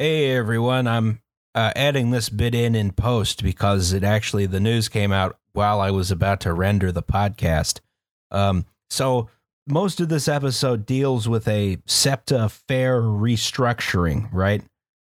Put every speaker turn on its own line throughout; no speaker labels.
Hey everyone, I'm uh, adding this bit in in post because it actually the news came out while I was about to render the podcast. Um, so most of this episode deals with a SEPTA fare restructuring, right?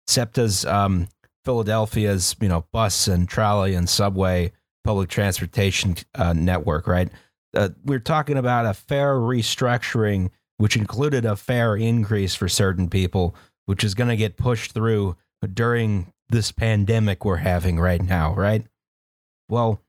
SEPTA's um, Philadelphia's you know bus and trolley and subway public transportation uh, network, right? Uh, we're talking about a fare restructuring, which included a fare increase for certain people, which is going to get pushed through during this pandemic we're having right now, right? Well,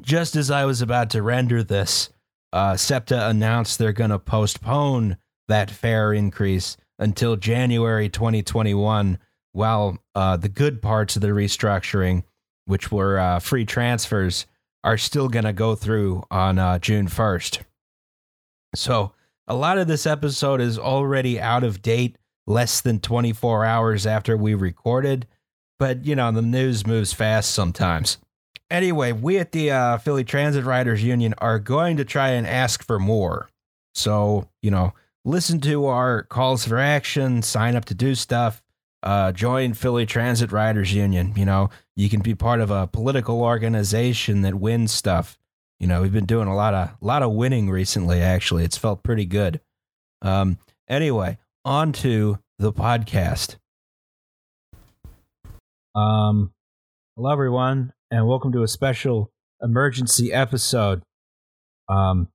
just as I was about to render this, uh, SEPTA announced they're going to postpone that fare increase until January 2021, while uh, the good parts of the restructuring, which were uh, free transfers, are still going to go through on uh, June 1st. So a lot of this episode is already out of date, less than 24 hours after we recorded. But, you know, the news moves fast sometimes. Anyway, we at the uh, Philly Transit Riders Union are going to try and ask for more. So, you know, listen to our calls for action, sign up to do stuff, uh, join Philly Transit Riders Union. You know, you can be part of a political organization that wins stuff. You know, we've been doing a lot of lot of winning recently. Actually, it's felt pretty good. Um, anyway, on to the podcast. Um, hello everyone, and welcome to a special emergency episode. Um,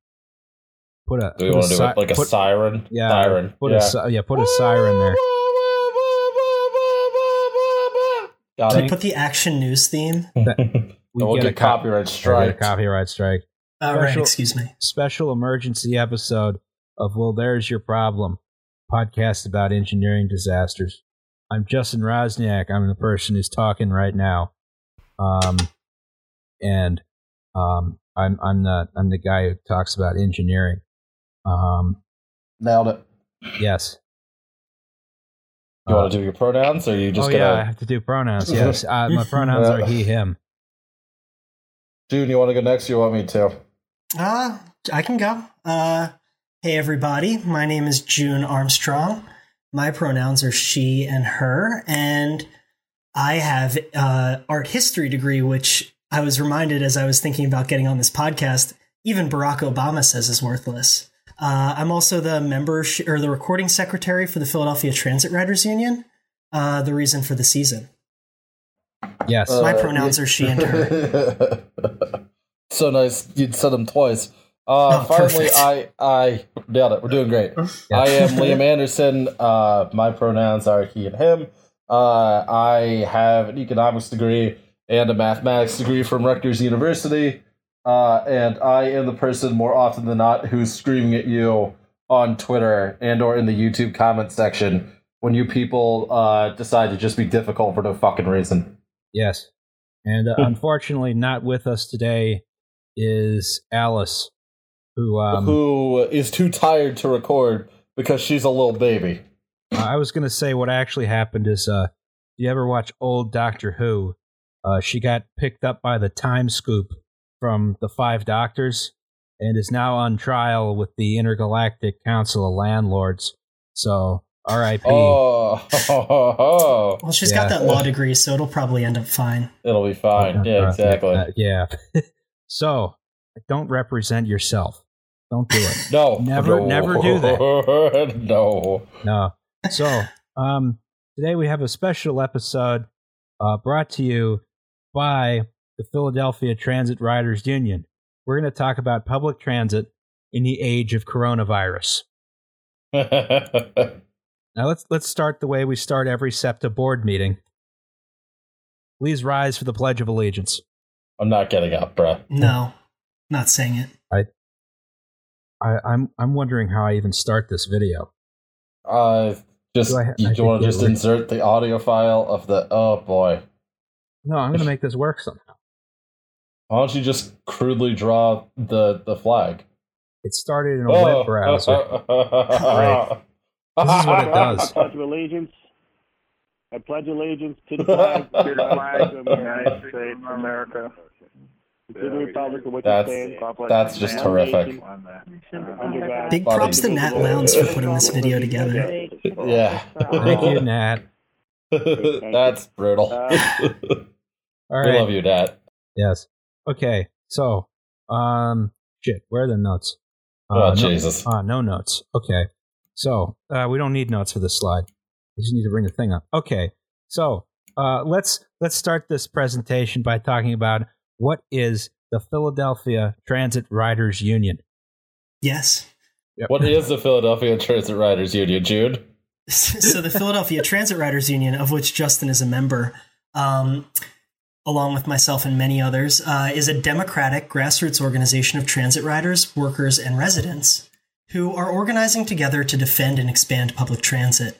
put a
Do we
put
want to do
si-
it like a
put-
siren?
yeah,
Siren.
Put
yeah.
a si- yeah, put a siren there.
Got
Can
Thank-
we put the action news theme?
it.
We
we'll
get
get,
a co-
copyright
Or get a copyright strike.
All right,
Special-
excuse me.
Special emergency episode of Well, There's Your Problem, podcast about engineering disasters. I'm Justin Roczniak. I'm the person who's talking right now. Um, and um, I'm I'm the I'm the guy who talks about engineering. Um,
Nailed it.
yes.
You
Uh,
want to do your pronouns, or you just
oh
gonna?
yeah, I have to do pronouns. Yes, uh, my pronouns are he, him.
June, you want to go next? Or you want me to?
Uh, I can go. Uh, hey, everybody. My name is June Armstrong. My pronouns are she and her, and I have uh, art history degree, which I was reminded as I was thinking about getting on this podcast. Even Barack Obama says is worthless. Uh, I'm also the member sh- or the recording secretary for the Philadelphia Transit Riders Union. Uh, the reason for the season.
Yes.
My
Uh,
pronouns are she and her.
so nice. You'd said them twice. Uh,
Oh,
finally,
perfect.
I I nailed it. We're doing great. I am Liam Anderson. Uh, my pronouns are he and him. Uh, I have an economics degree and a mathematics degree from Rutgers University. Uh, and I am the person more often than not who's screaming at you on Twitter and or in the YouTube comment section when you people uh, decide to just be difficult for no fucking reason.
Yes. And uh, unfortunately, not with us today is Alice, who um,
who is too tired to record because she's a little baby.
I was going to say what actually happened is, uh, you ever watch old Doctor Who? Uh, she got picked up by the time scoop from the Five Doctors and is now on trial with the Intergalactic Council of Landlords. So, R.I.P.
Oh,
Well, she's
Yeah.
got that law degree, so it'll probably end up fine.
it'll be fine. Yeah, exactly.
Uh, yeah. so, don't represent yourself. Don't do it.
No,
Never-
no.
never do
that. no.
No. So, um, today we have a special episode uh, brought to you by the Philadelphia Transit Riders Union. We're going to talk about public transit in the age of coronavirus. Now let's let's start the way we start every SEPTA board meeting. Please rise for the Pledge of Allegiance.
I'm not getting up, bro.
No, not saying it.
I, I'm I'm wondering how I even start this video.
Uh, just
Do I ha-
you
I
do want to just
it
insert the audio file of the? Oh boy,
No, I'm going to make this work somehow.
why don't you just crudely draw the the flag?
It started in a
Oh.
web browser.
Great.
This is what it does.
I pledge allegiance. I pledge allegiance to the flag, to the flag of the United States of America,
That's-
stands, one nation,
that's just horrific.
Big props to Nat Lowndes for putting this video together.
Yeah.
Thank you, Nat.
That's brutal.
Uh,
All
We love you, Nat.
Yes. Okay. So, um, shit. Where are the notes?
Oh,
no,
Jesus.
Ah, no notes. Okay. So, uh, we don't need notes for this slide. We just need to bring the thing up. Okay. So, uh, let's let's start this presentation by talking about what is the Philadelphia Transit Riders Union.
Yes.
Yep.
What is the Philadelphia Transit Riders Union, Jude?
so the Philadelphia Transit Riders Union, of which Justin is a member, um, along with myself and many others, uh, is a democratic grassroots organization of transit riders, workers, and residents who are organizing together to defend and expand public transit.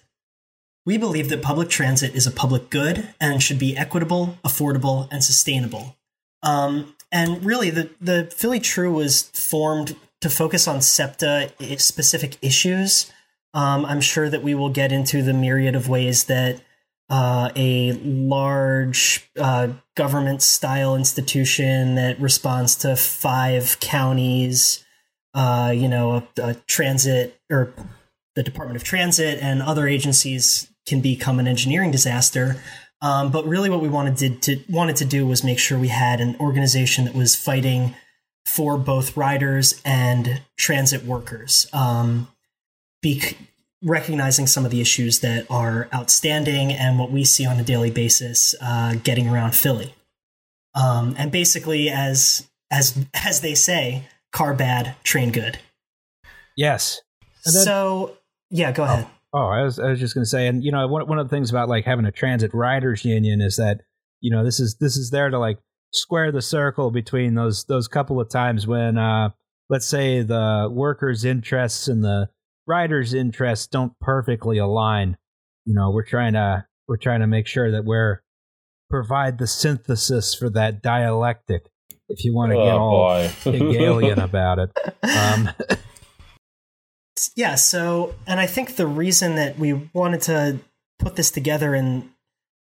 We believe that public transit is a public good and should be equitable, affordable, and sustainable. Um, and really, the, the Philly TRU was formed to focus on SEPTA specific issues. Um, I'm sure that we will get into the myriad of ways that uh, a large uh, government style institution that responds to five counties, uh, you know, a, a transit or the Department of Transit and other agencies can become an engineering disaster. Um, but really, what we wanted to, to wanted to do was make sure we had an organization that was fighting for both riders and transit workers. Um, bec- recognizing some of the issues that are outstanding and what we see on a daily basis uh, getting around Philly. Um, and basically, as as as they say, car bad, train good.
Yes. Then-
so yeah, go ahead.
Oh, I was, I was just going to say, and you know, one, one of the things about like having a transit riders union is that you know this is this is there to like square the circle between those those couple of times when, uh, let's say, the workers' interests and the riders' interests don't perfectly align. You know, we're trying to we're trying to make sure that we're provide the synthesis for that dialectic. If you want to get
oh,
all
boy.
Hegelian about it. Um,
yeah so and i think the reason that we wanted to put this together and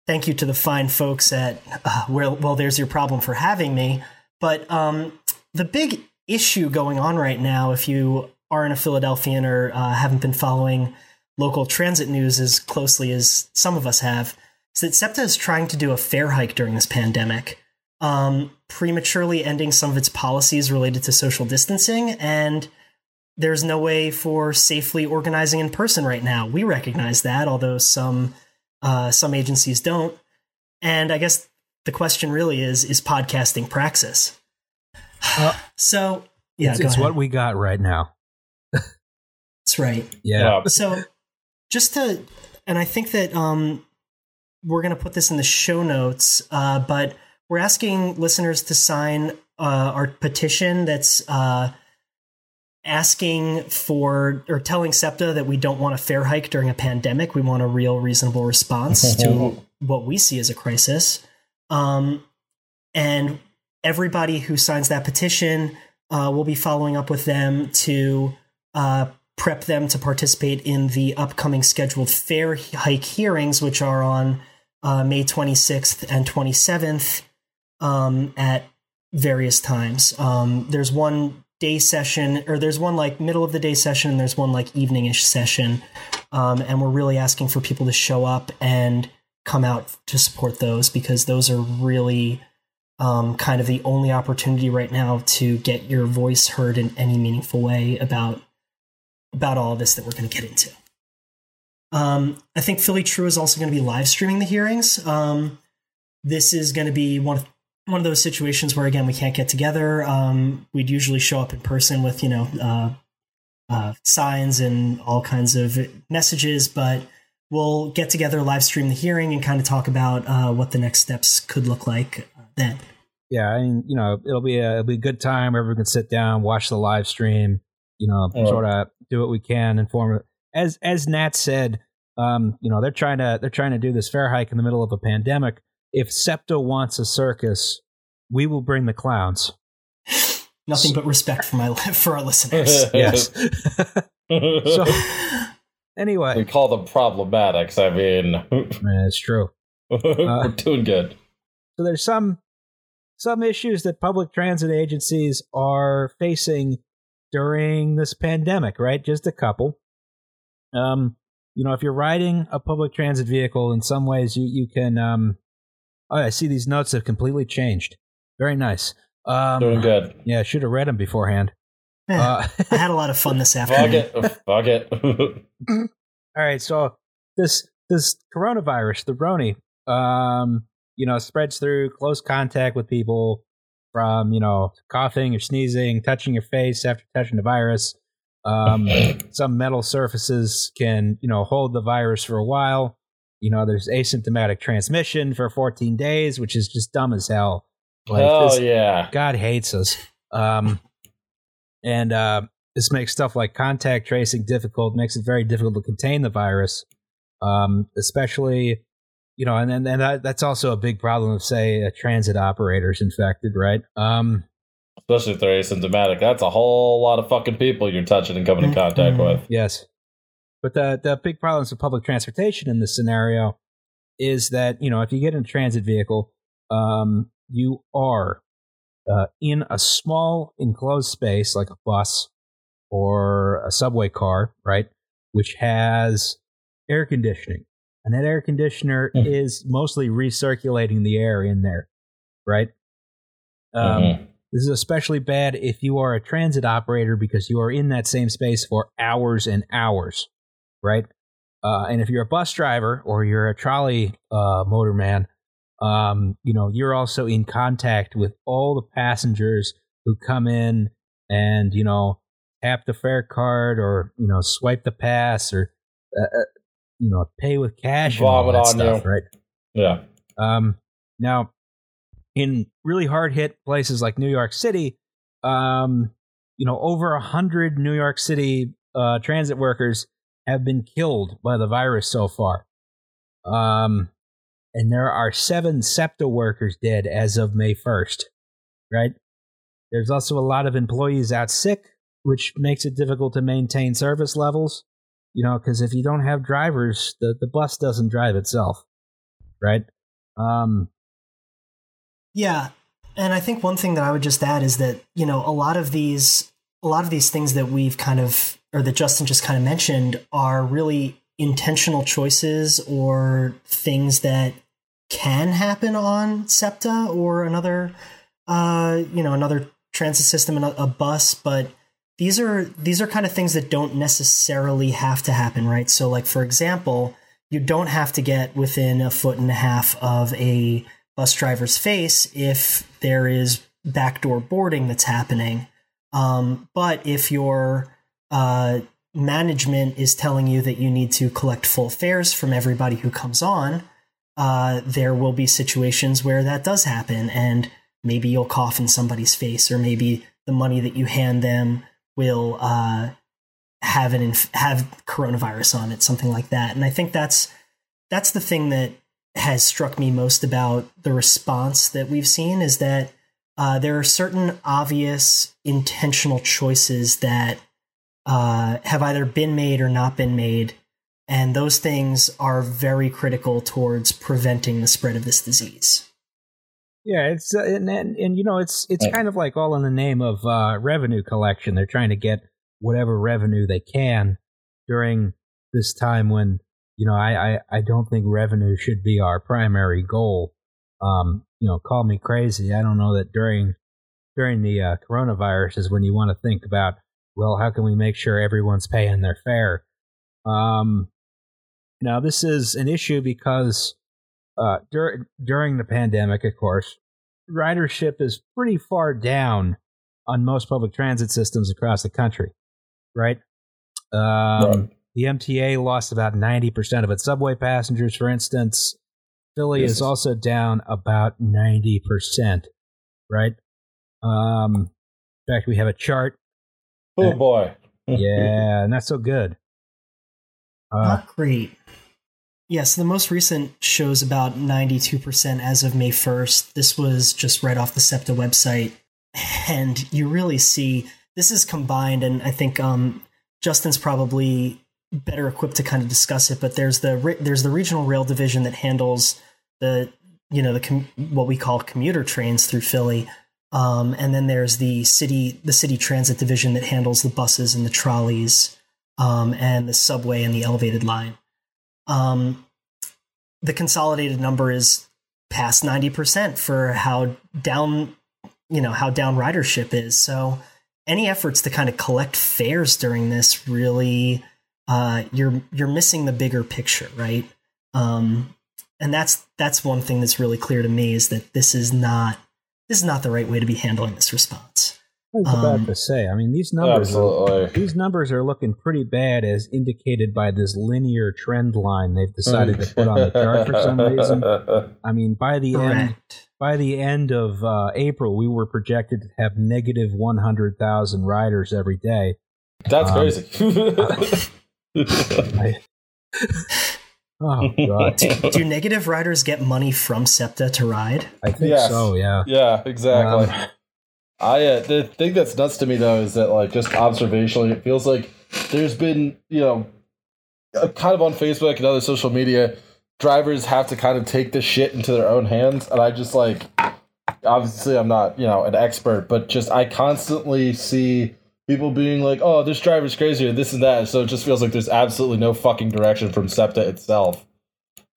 thank you to the fine folks at uh, well, well there's your problem for having me but um, the big issue going on right now if you aren't a philadelphian or uh, haven't been following local transit news as closely as some of us have is that septa is trying to do a fare hike during this pandemic um, prematurely ending some of its policies related to social distancing and there's no way for safely organizing in person right now. We recognize that, although some uh, some agencies don't. And I guess the question really is: Is podcasting praxis?
Well,
so yeah,
it's
go
it's
ahead.
what we got right now.
That's right.
Yeah.
Yeah.
So just to, and I think that um, we're going to put this in the show notes, uh, but we're asking listeners to sign uh, our petition that's uh, asking for or telling SEPTA that we don't want a fare hike during a pandemic. We want a real, reasonable response to what we see as a crisis. Um, and everybody who signs that petition, uh, will be following up with them to uh, prep them to participate in the upcoming scheduled fare hike hearings, which are on uh, May 26th and 27th um, at various times. Um, there's one day session, or there's one like middle of the day session, and there's one like eveningish session. Um, and we're really asking for people to show up and come out to support those because those are really um, kind of the only opportunity right now to get your voice heard in any meaningful way about about all of this that we're going to get into. Um, I think Philly TRU is also going to be live streaming the hearings. Um, this is going to be one of one of those situations where again we can't get together. Um, we'd usually show up in person with you know uh, uh, signs and all kinds of messages, but we'll get together, live stream the hearing, and kind of talk about uh, what the next steps could look like then.
Yeah, I mean, you know, it'll be a it'll be a good time. Everyone can sit down, watch the live stream. You know,
Yeah.
sort of do what we can, inform it. As as Nat said, um, you know, they're trying to they're trying to do this fare hike in the middle of a pandemic. If SEPTA wants a circus, we will bring the clowns.
Nothing but respect for my for our listeners.
Yes.
so,
so
we call them problematics. I mean,
yeah, it's true.
we're doing good.
So there's some some issues that public transit agencies are facing during this pandemic, right? Just a couple. Um, you know, if you're riding a public transit vehicle, in some ways you you can. Um, oh, I see these notes have completely changed. Very nice. Um,
Doing good.
Yeah, I should have read them beforehand.
Yeah,
Uh,
I had a lot of fun this
Fuck
afternoon.
it. Fuck it.
all right, so this this coronavirus, the Roni, um, you know, spreads through close contact with people from you know coughing or sneezing, touching your face after touching the virus. Um, some metal surfaces can you know hold the virus for a while. You know, there's asymptomatic transmission for 14 days, which is just dumb as hell. Like, this-
yeah.
God hates us. Um, and uh, this makes stuff like contact tracing difficult, makes it very difficult to contain the virus, um, especially, you know, and then and that, that's also a big problem of, say, a transit operator's infected, right? Um,
Especially if they're asymptomatic. That's a whole lot of fucking people you're touching and coming in contact
Mhm.
with.
yes. But the, the big problems with public transportation in this scenario is that, you know, if you get in a transit vehicle, um, you are uh, in a small enclosed space like a bus or a subway car, right? Which has air conditioning. And that air conditioner
Mhm.
is mostly recirculating the air in there, right? Um,
Mhm.
This is especially bad if you are a transit operator because you are in that same space for hours and hours, right? Uh, and if you're a bus driver or you're a trolley uh, motorman, um, you know you're also in contact with all the passengers who come in and you know tap the fare card or you know swipe the pass or uh, uh, you know pay with cash
Vomit on
stuff,
you.
right?
Yeah.
Um, now, in really hard hit places like New York City, um, you know, over a hundred New York City uh, transit workers have been killed by the virus so far. Um, and there are seven SEPTA workers dead as of May 1st, right? There's also a lot of employees out sick, which makes it difficult to maintain service levels, you know, because if you don't have drivers, the, the bus doesn't drive itself, right? Um,
Yeah, and I think one thing that I would just add is that you know a lot of these a lot of these things that we've kind of or that Justin just kind of mentioned are really intentional choices or things that can happen on SEPTA or another uh you know another transit system and a, a bus but these are these are kind of things that don't necessarily have to happen right so like for example you don't have to get within a foot and a half of a bus driver's face if there is backdoor boarding that's happening. Um, but if your uh, management is telling you that you need to collect full fares from everybody who comes on, uh, there will be situations where that does happen, and maybe you'll cough in somebody's face, or maybe the money that you hand them will uh, have an inf- have coronavirus on it, something like that. And I think that's that's the thing that has struck me most about the response that we've seen is that uh, there are certain obvious intentional choices that uh, have either been made or not been made, and those things are very critical towards preventing the spread of this disease.
Yeah, it's uh, and, and and you know it's it's
Right.
kind of like all in the name of uh, revenue collection. They're trying to get whatever revenue they can during this time when you know I I, I don't think revenue should be our primary goal. Um, you know, call me crazy. I don't know that during during the uh, coronavirus is when you want to think about well, how can we make sure everyone's paying their fare? Um, now this is an issue because uh, dur- during the pandemic, of course, ridership is pretty far down on most public transit systems across the country, right? Um,
Right.
The MTA lost about 90% of its subway passengers, for instance. Philly is also down about 90%, right? Um, in fact, we have a chart.
Oh boy.
Yeah, not so good. Uh,
Not great. Yes, the most recent shows about 92% as of May 1st. This was just right off the SEPTA website. And you really see this is combined, and I think um, Justin's probably better equipped to kind of discuss it. But there's the re- there's the regional rail division that handles the you know the com- what we call commuter trains through Philly, um, and then there's the city the city transit division that handles the buses and the trolleys um, and the subway and the elevated line. um, the consolidated number is past 90% for how down you know how down ridership is so any efforts to kind of collect fares during this really uh, you're you're missing the bigger picture right um, and that's that's one thing that's really clear to me is that this is not this is not the right way to be handling this response
I was about
Um,
to say. I mean, these numbers. Are,
Absolutely.
these numbers are looking pretty bad, as indicated by this linear trend line they've decided to put on the chart for some reason. I mean, by the end, by the end of uh, April, we were projected to have negative one hundred thousand riders every day.
That's
Um,
crazy.
I, oh god,
do negative riders get money from septa to ride
I think
Yes.
so. Yeah.
yeah, exactly.
Um,
I uh, the thing that's nuts to me though is that like just observationally, it feels like there's been you know, uh, kind of on Facebook and other social media, drivers have to kind of take this shit into their own hands, and I just like, obviously I'm not you know an expert, but just I constantly see people being like, oh, this driver's crazy or this and that, so it just feels like there's absolutely no fucking direction from SEPTA itself,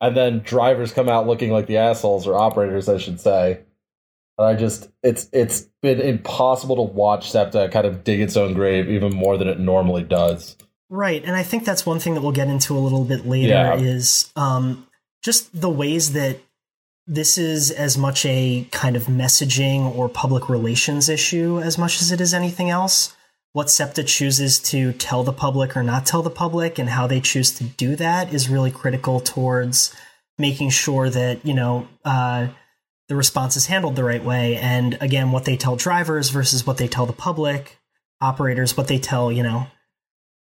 and then drivers come out looking like the assholes or operators, I should say. And I just it's it's been impossible to watch SEPTA kind of dig its own grave even more than it normally does.
Right, and I think that's one thing that we'll get into a little bit later
Yeah.
is um, just the ways that this is as much a kind of messaging or public relations issue as much as it is anything else. What SEPTA chooses to tell the public or not tell the public, and how they choose to do that, is really critical towards making sure that you know uh, the response is handled the right way. And again, what they tell drivers versus what they tell the public, operators, what they tell you know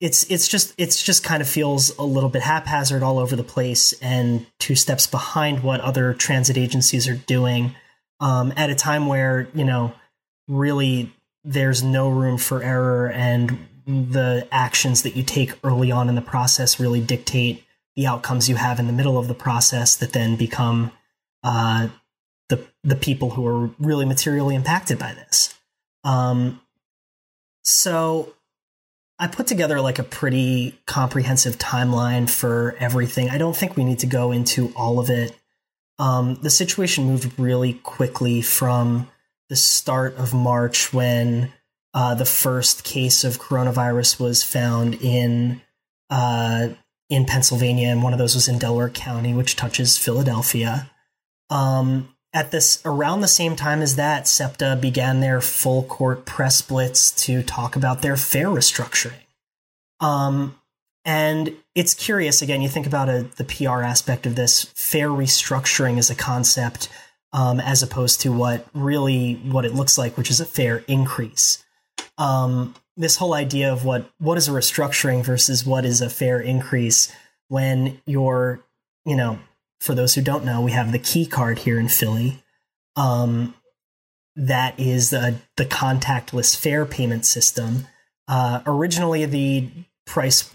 it's it's just it's just kind of feels a little bit haphazard all over the place and two steps behind what other transit agencies are doing um, at a time where you know really there's no room for error and the actions that you take early on in the process really dictate the outcomes you have in the middle of the process that then become uh, the the people who are really materially impacted by this um, so I put together like a pretty comprehensive timeline for everything. I don't think we need to go into all of it. Um, the situation moved really quickly from the start of March when uh, the first case of coronavirus was found in uh, in Pennsylvania, and one of those was in Delaware County, which touches Philadelphia. Um, at this around the same time as that, SEPTA began their full court press blitz to talk about their fare restructuring. Um, and it's curious again. You think about a, the PR aspect of this. Fare restructuring is a concept, um, as opposed to what really what it looks like, which is a fare increase. Um, this whole idea of what what is a restructuring versus what is a fare increase when you're you know for those who don't know, we have the key card here in Philly. Um, that is the the contactless fare payment system. Uh, originally, the price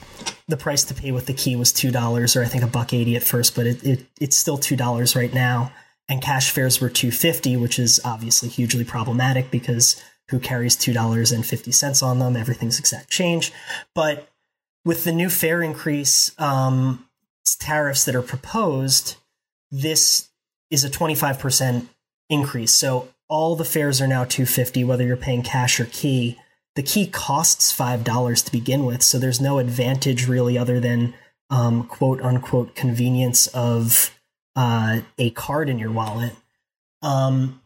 the price to pay with the key was two dollars, or I think a buck eighty at first, but it, it it's still two dollars right now. And cash fares were two fifty, which is obviously hugely problematic because who carries two dollars and fifty cents on them? Everything's exact change. But with the new fare increase, um, tariffs that are proposed, this is a 25% increase. So all the fares are now 250 whether you're paying cash or key. The key costs $5 to begin with, so there's no advantage really other than um, quote unquote convenience of uh, a card in your wallet. Um,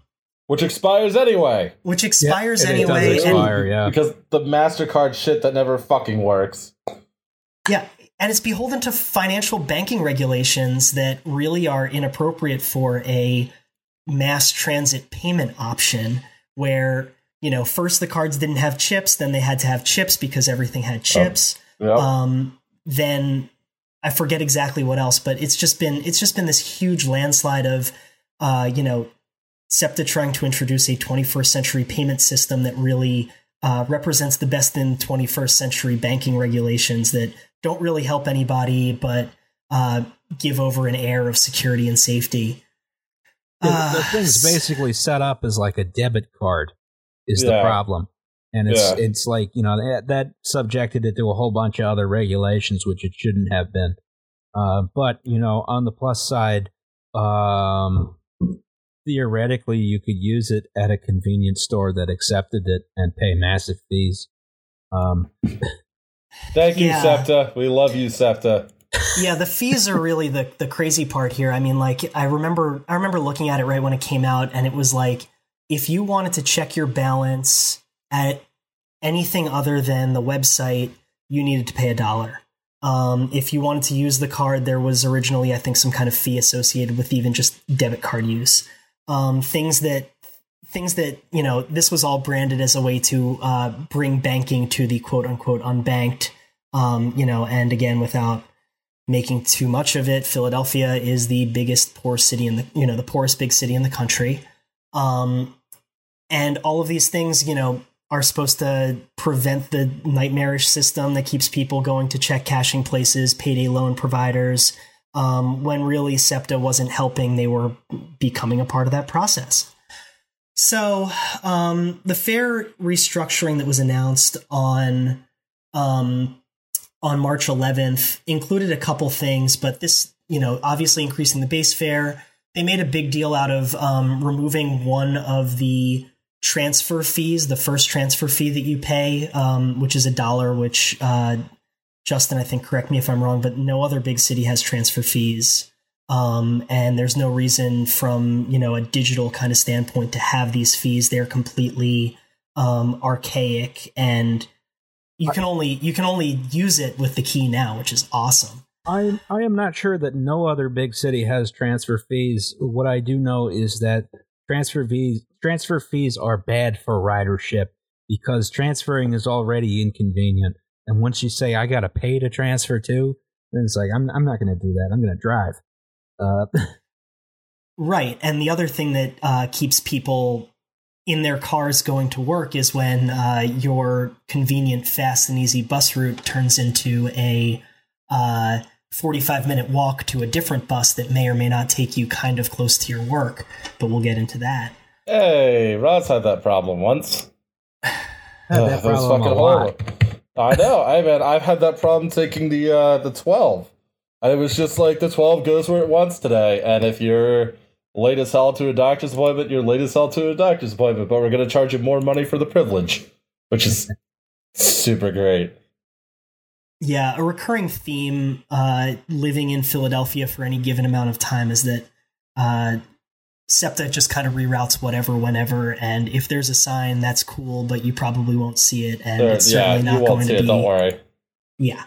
Which expires anyway.
which expires
it
anyway.
does
and-
expire, yeah.
Because the MasterCard shit that never fucking works.
Yeah, and it's beholden to financial banking regulations that really are inappropriate for a mass transit payment option where, you know, first the cards didn't have chips, then they had to have chips because everything had chips.
Yep.
Um, then I forget exactly what else, but it's just been it's just been this huge landslide of uh, you know, SEPTA trying to introduce a 21st century payment system that really uh, represents the best in 21st century banking regulations that don't really help anybody, but uh, give over an air of security and safety.
The, the
Uh,
thing's basically set up as like a debit card is the problem. And it's
Yeah.
it's like, you know, that, that subjected it to a whole bunch of other regulations which it shouldn't have been. Uh, but you know, on the plus side, um, theoretically, you could use it at a convenience store that accepted it and pay massive fees. Um,
Thank you,
Yeah.
SEPTA. We love you, SEPTA.
yeah, the fees are really the the crazy part here. I mean, like I remember I remember looking at it right when it came out, and it was like if you wanted to check your balance at anything other than the website, you needed to pay a dollar. Um, if you wanted to use the card, there was originally, I think, some kind of fee associated with even just debit card use. Um, things that things that you know this was all branded as a way to uh, bring banking to the quote unquote unbanked. Um, you know, and again, without making too much of it, Philadelphia is the biggest poor city in the you know the poorest big city in the country. Um, and all of these things, you know, are supposed to prevent the nightmarish system that keeps people going to check cashing places, payday loan providers. Um, when really SEPTA wasn't helping, they were becoming a part of that process. So um, the fare restructuring that was announced on um, on March 11th included a couple things, but this, you know, obviously increasing the base fare. They made a big deal out of um, removing one of the transfer fees, the first transfer fee that you pay, um, which is a dollar, which uh, Justin, I think, correct me if I'm wrong, but no other big city has transfer fees. Um, and there's no reason from you know a digital kind of standpoint to have these fees. They're completely um, archaic, and you can only you can only use it with the key now, which is awesome.
I I am not sure that no other big city has transfer fees. What I do know is that transfer fees transfer fees are bad for ridership because transferring is already inconvenient. And once you say I got to pay to transfer too, then it's like I'm I'm not going to do that. I'm going to drive. Uh,
Right. And the other thing that uh, keeps people in their cars going to work is when uh, your convenient, fast, and easy bus route turns into a uh, 45 minute walk to a different bus that may or may not take you kind of close to your work. But we'll get into that.
Hey, Rod's had that problem once.
had
Ugh,
that
was
problem a
fucking
lot.
horrible. I know. I mean, I've had that problem taking the uh, the twelve. And it was just like the twelve goes where it wants today, and if you're late as hell to a doctor's appointment, you're late as hell to a doctor's appointment. But we're gonna charge you more money for the privilege, which is super great.
Yeah, a recurring theme uh, living in Philadelphia for any given amount of time is that uh, SEPTA just kind of reroutes whatever, whenever, and if there's a sign, that's cool, but you probably won't see it, and
There-
it's
yeah,
certainly
you
not
won't
going
see
to
it.
be.
Don't worry.
Yeah.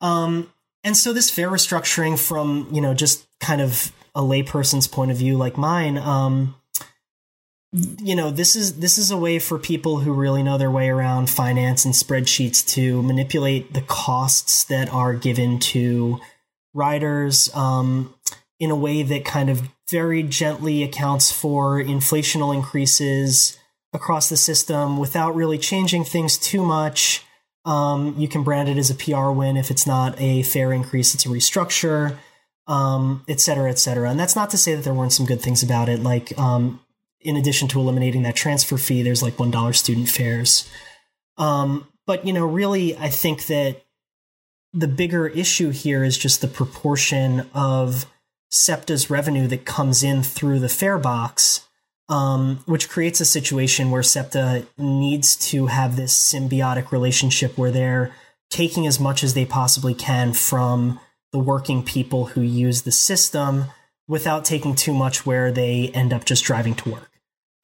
Um, and so this fare restructuring from, you know, just kind of a layperson's point of view like mine, um, you know, this is this is a way for people who really know their way around finance and spreadsheets to manipulate the costs that are given to riders um, in a way that kind of very gently accounts for inflational increases across the system without really changing things too much. Um, you can brand it as a PR win if it's not a fare increase, it's a restructure, um, et cetera, et cetera. And that's not to say that there weren't some good things about it. Like, um, in addition to eliminating that transfer fee, there's like $1 student fares. Um, but, you know, really, I think that the bigger issue here is just the proportion of SEPTA's revenue that comes in through the fare box um, which creates a situation where SEPTA needs to have this symbiotic relationship where they're taking as much as they possibly can from the working people who use the system without taking too much where they end up just driving to work.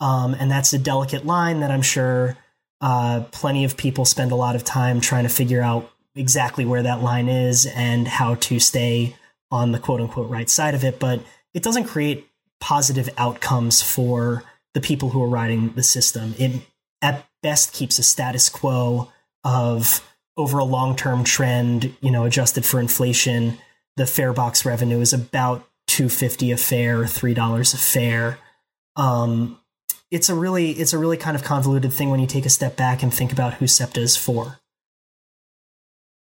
Um, and that's a delicate line that I'm sure uh, plenty of people spend a lot of time trying to figure out exactly where that line is and how to stay on the quote unquote right side of it. But it doesn't create positive outcomes for the people who are riding the system. It at best keeps a status quo of over a long-term trend, you know, adjusted for inflation, the fare box revenue is about 250 a fare, $3 a fare. Um, it's a really it's a really kind of convoluted thing when you take a step back and think about who SEPTA is for.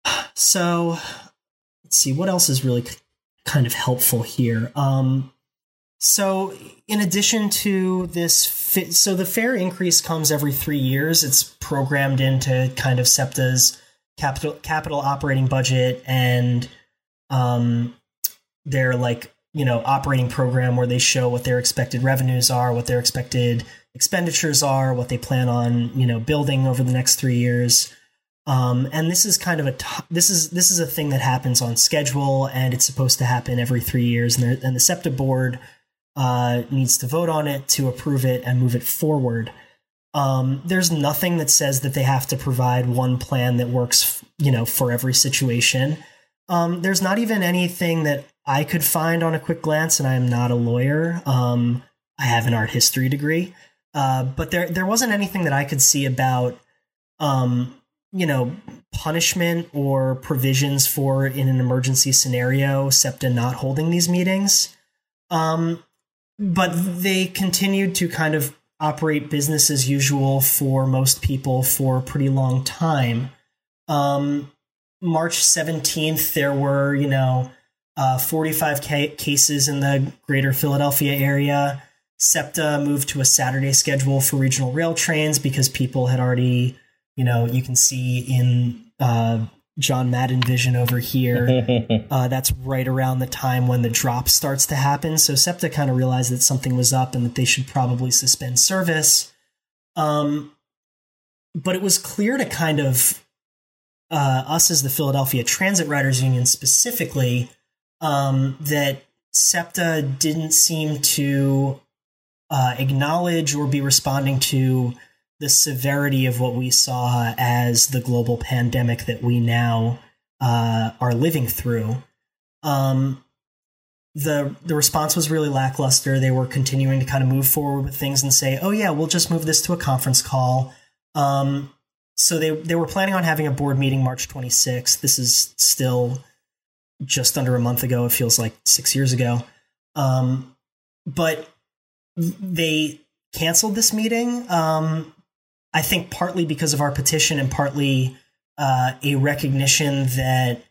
So, let's see what else is really kind of helpful here. Um, so, in addition to this, fi- so the fare increase comes every three years. It's programmed into kind of SEPTA's capital capital operating budget, and um, their like you know operating program where they show what their expected revenues are, what their expected expenditures are, what they plan on you know building over the next three years. Um, and this is kind of a t- this is this is a thing that happens on schedule, and it's supposed to happen every three years. And, and the SEPTA board uh, needs to vote on it to approve it and move it forward. Um, there's nothing that says that they have to provide one plan that works, you know, for every situation. Um, there's not even anything that I could find on a quick glance, and I am not a lawyer. Um, I have an art history degree, uh, but there there wasn't anything that I could see about, um, you know, punishment or provisions for in an emergency scenario, SEPTA not holding these meetings. Um, but they continued to kind of operate business as usual for most people for a pretty long time. Um, March 17th, there were, you know, uh, 45 ca- cases in the greater Philadelphia area. SEPTA moved to a Saturday schedule for regional rail trains because people had already, you know, you can see in uh, John Madden vision over here. uh, that's right around the time when the drop starts to happen. So SEPTA kind of realized that something was up and that they should probably suspend service. Um, but it was clear to kind of uh, us as the Philadelphia Transit Riders Union specifically um, that SEPTA didn't seem to uh, acknowledge or be responding to the severity of what we saw as the global pandemic that we now uh, are living through. Um, the the response was really lackluster. They were continuing to kind of move forward with things and say, "Oh yeah, we'll just move this to a conference call." Um, so they they were planning on having a board meeting March 26th. This is still just under a month ago. It feels like six years ago. Um, but they canceled this meeting. Um, I think partly because of our petition and partly uh, a recognition that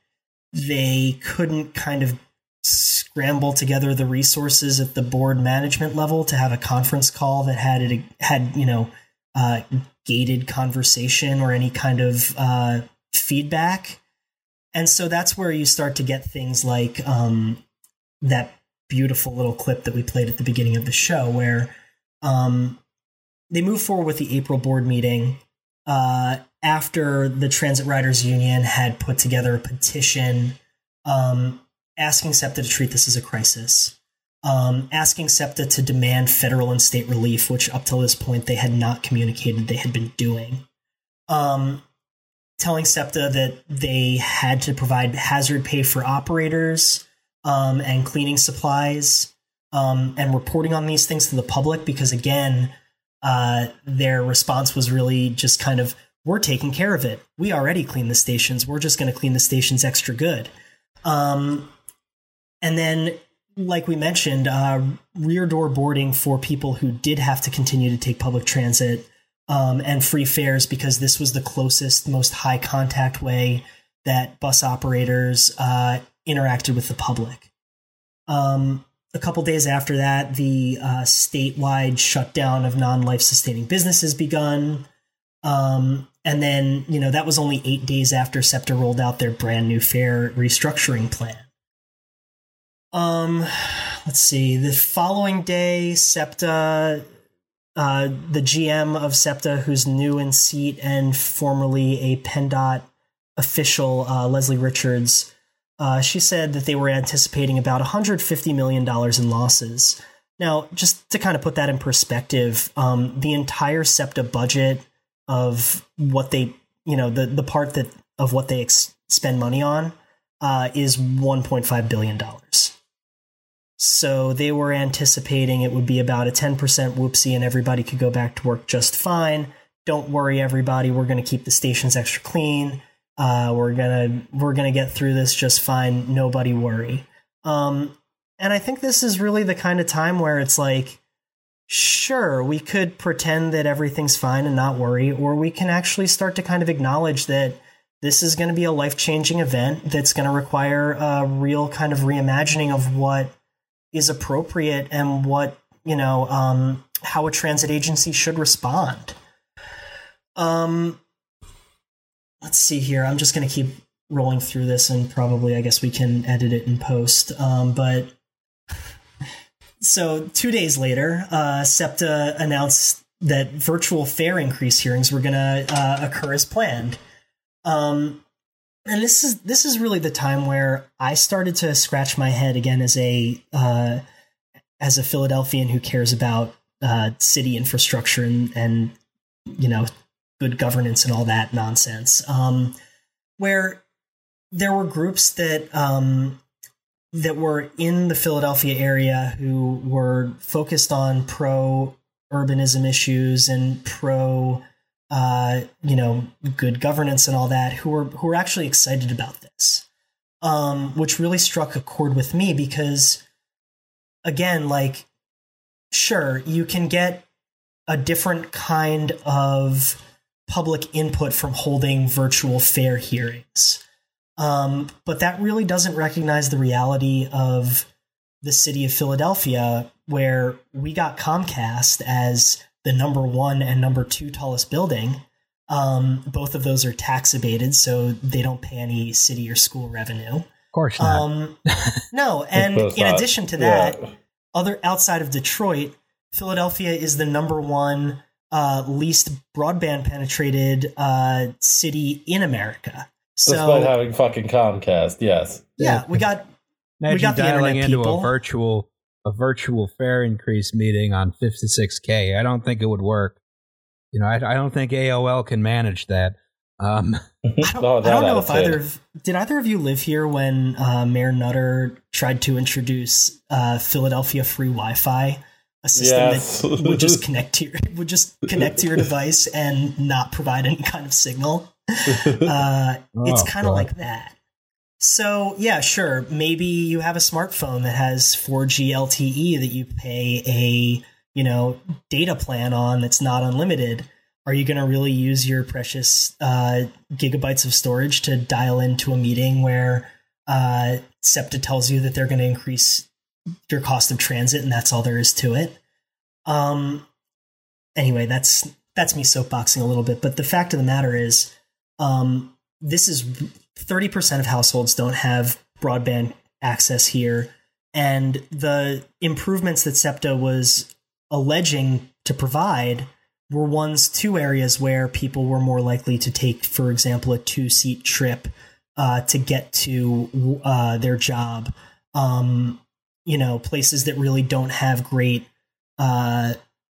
they couldn't kind of scramble together the resources at the board management level to have a conference call that had it had you know uh, gated conversation or any kind of uh, feedback. And so that's where you start to get things like um, that beautiful little clip that we played at the beginning of the show, where um, they move forward with the April board meeting uh, after the Transit Riders Union had put together a petition um, asking SEPTA to treat this as a crisis, um, asking SEPTA to demand federal and state relief, which up till this point they had not communicated they had been doing. Um, telling SEPTA that they had to provide hazard pay for operators um, and cleaning supplies um, and reporting on these things to the public because, again, uh, their response was really just kind of, we're taking care of it. We already clean the stations. We're just going to clean the stations extra good. Um, and then, like we mentioned, uh, rear door boarding for people who did have to continue to take public transit um, and free fares because this was the closest, most high contact way that bus operators uh, interacted with the public. Um, a couple days after that, the uh, statewide shutdown of non life sustaining businesses begun. Um, and then, you know, that was only eight days after SEPTA rolled out their brand new fare restructuring plan. Um, let's see. The following day, SEPTA, uh, the GM of SEPTA, who's new in seat and formerly a PennDOT official, uh, Leslie Richards, uh, she said that they were anticipating about $150 million in losses. Now, just to kind of put that in perspective, um, the entire SEPTA budget of what they, you know, the, the part that of what they ex- spend money on uh, is $1.5 billion. So they were anticipating it would be about a 10% whoopsie and everybody could go back to work just fine. Don't worry, everybody. We're going to keep the stations extra clean. Uh, we're gonna we're gonna get through this just fine. Nobody worry. Um, and I think this is really the kind of time where it's like, sure, we could pretend that everything's fine and not worry, or we can actually start to kind of acknowledge that this is going to be a life changing event that's going to require a real kind of reimagining of what is appropriate and what you know um, how a transit agency should respond. Um, let's see here. I'm just going to keep rolling through this, and probably I guess we can edit it in post. Um, but so two days later, uh, SEPTA announced that virtual fare increase hearings were going to uh, occur as planned. Um, and this is this is really the time where I started to scratch my head again as a uh, as a Philadelphian who cares about uh, city infrastructure and and you know good governance and all that nonsense. Um, where there were groups that um, that were in the Philadelphia area who were focused on pro urbanism issues and pro uh, you know good governance and all that who were who were actually excited about this um, which really struck a chord with me because again like sure you can get a different kind of public input from holding virtual fare hearings um, but that really doesn't recognize the reality of the city of Philadelphia, where we got Comcast as the number one and number two tallest building. Um, both of those are tax abated, so they don't pay any city or school revenue.
Of course not.
Um, no, and in
not.
addition to that,
Yeah.
other outside of Detroit, Philadelphia is the number one uh, least broadband penetrated uh, city in America.
So, Despite
So
having fucking Comcast, yes.
yeah, we got
Imagine
got the
dialing
internet
into
people.
a virtual a virtual fare increase meeting on 56k. I don't think it would work. You know, I, I don't think AOL can manage that. Um,
I don't,
Oh,
I don't know if either of did either of you live here when uh, Mayor Nutter tried to introduce uh, Philadelphia free Wi-Fi, a system
Yes.
that would just connect to your would just connect to your device and not provide any kind of signal. Uh, it's
Oh,
kind of like that. So yeah, sure. Maybe you have a smartphone that has 4G LTE that you pay a you know data plan on that's not unlimited. Are you going to really use your precious uh, gigabytes of storage to dial into a meeting where uh, SEPTA tells you that they're going to increase your cost of transit and that's all there is to it? Um. Anyway, that's that's me soapboxing a little bit, but the fact of the matter is, um, this is 30% of households don't have broadband access here. And the improvements that SEPTA was alleging to provide were ones two areas where people were more likely to take, for example, a two seat trip uh, to get to uh, their job. Um, you know, places that really don't have great. Uh,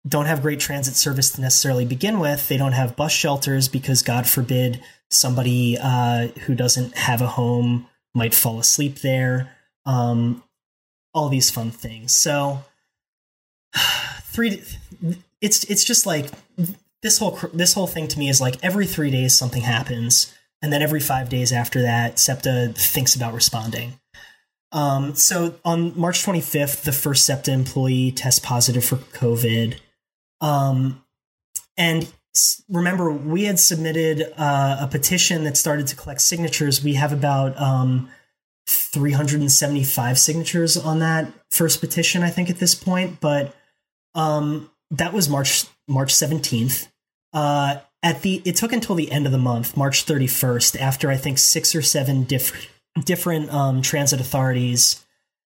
don't have great transit service to necessarily begin with. They don't have bus shelters because, God forbid, somebody uh, who doesn't have a home might fall asleep there. Um, all these fun things. So, three. It's it's just like this whole this whole thing to me is like every three days something happens, and then every five days after that, SEPTA thinks about responding. Um, so on March 25th, the first SEPTA employee tests positive for COVID. Um, and remember, we had submitted uh, a petition that started to collect signatures. We have about um, 375 signatures on that first petition, I think, at this point. But um, that was March March 17th. Uh, at the it took until the end of the month, March 31st, after I think six or seven different different um, transit authorities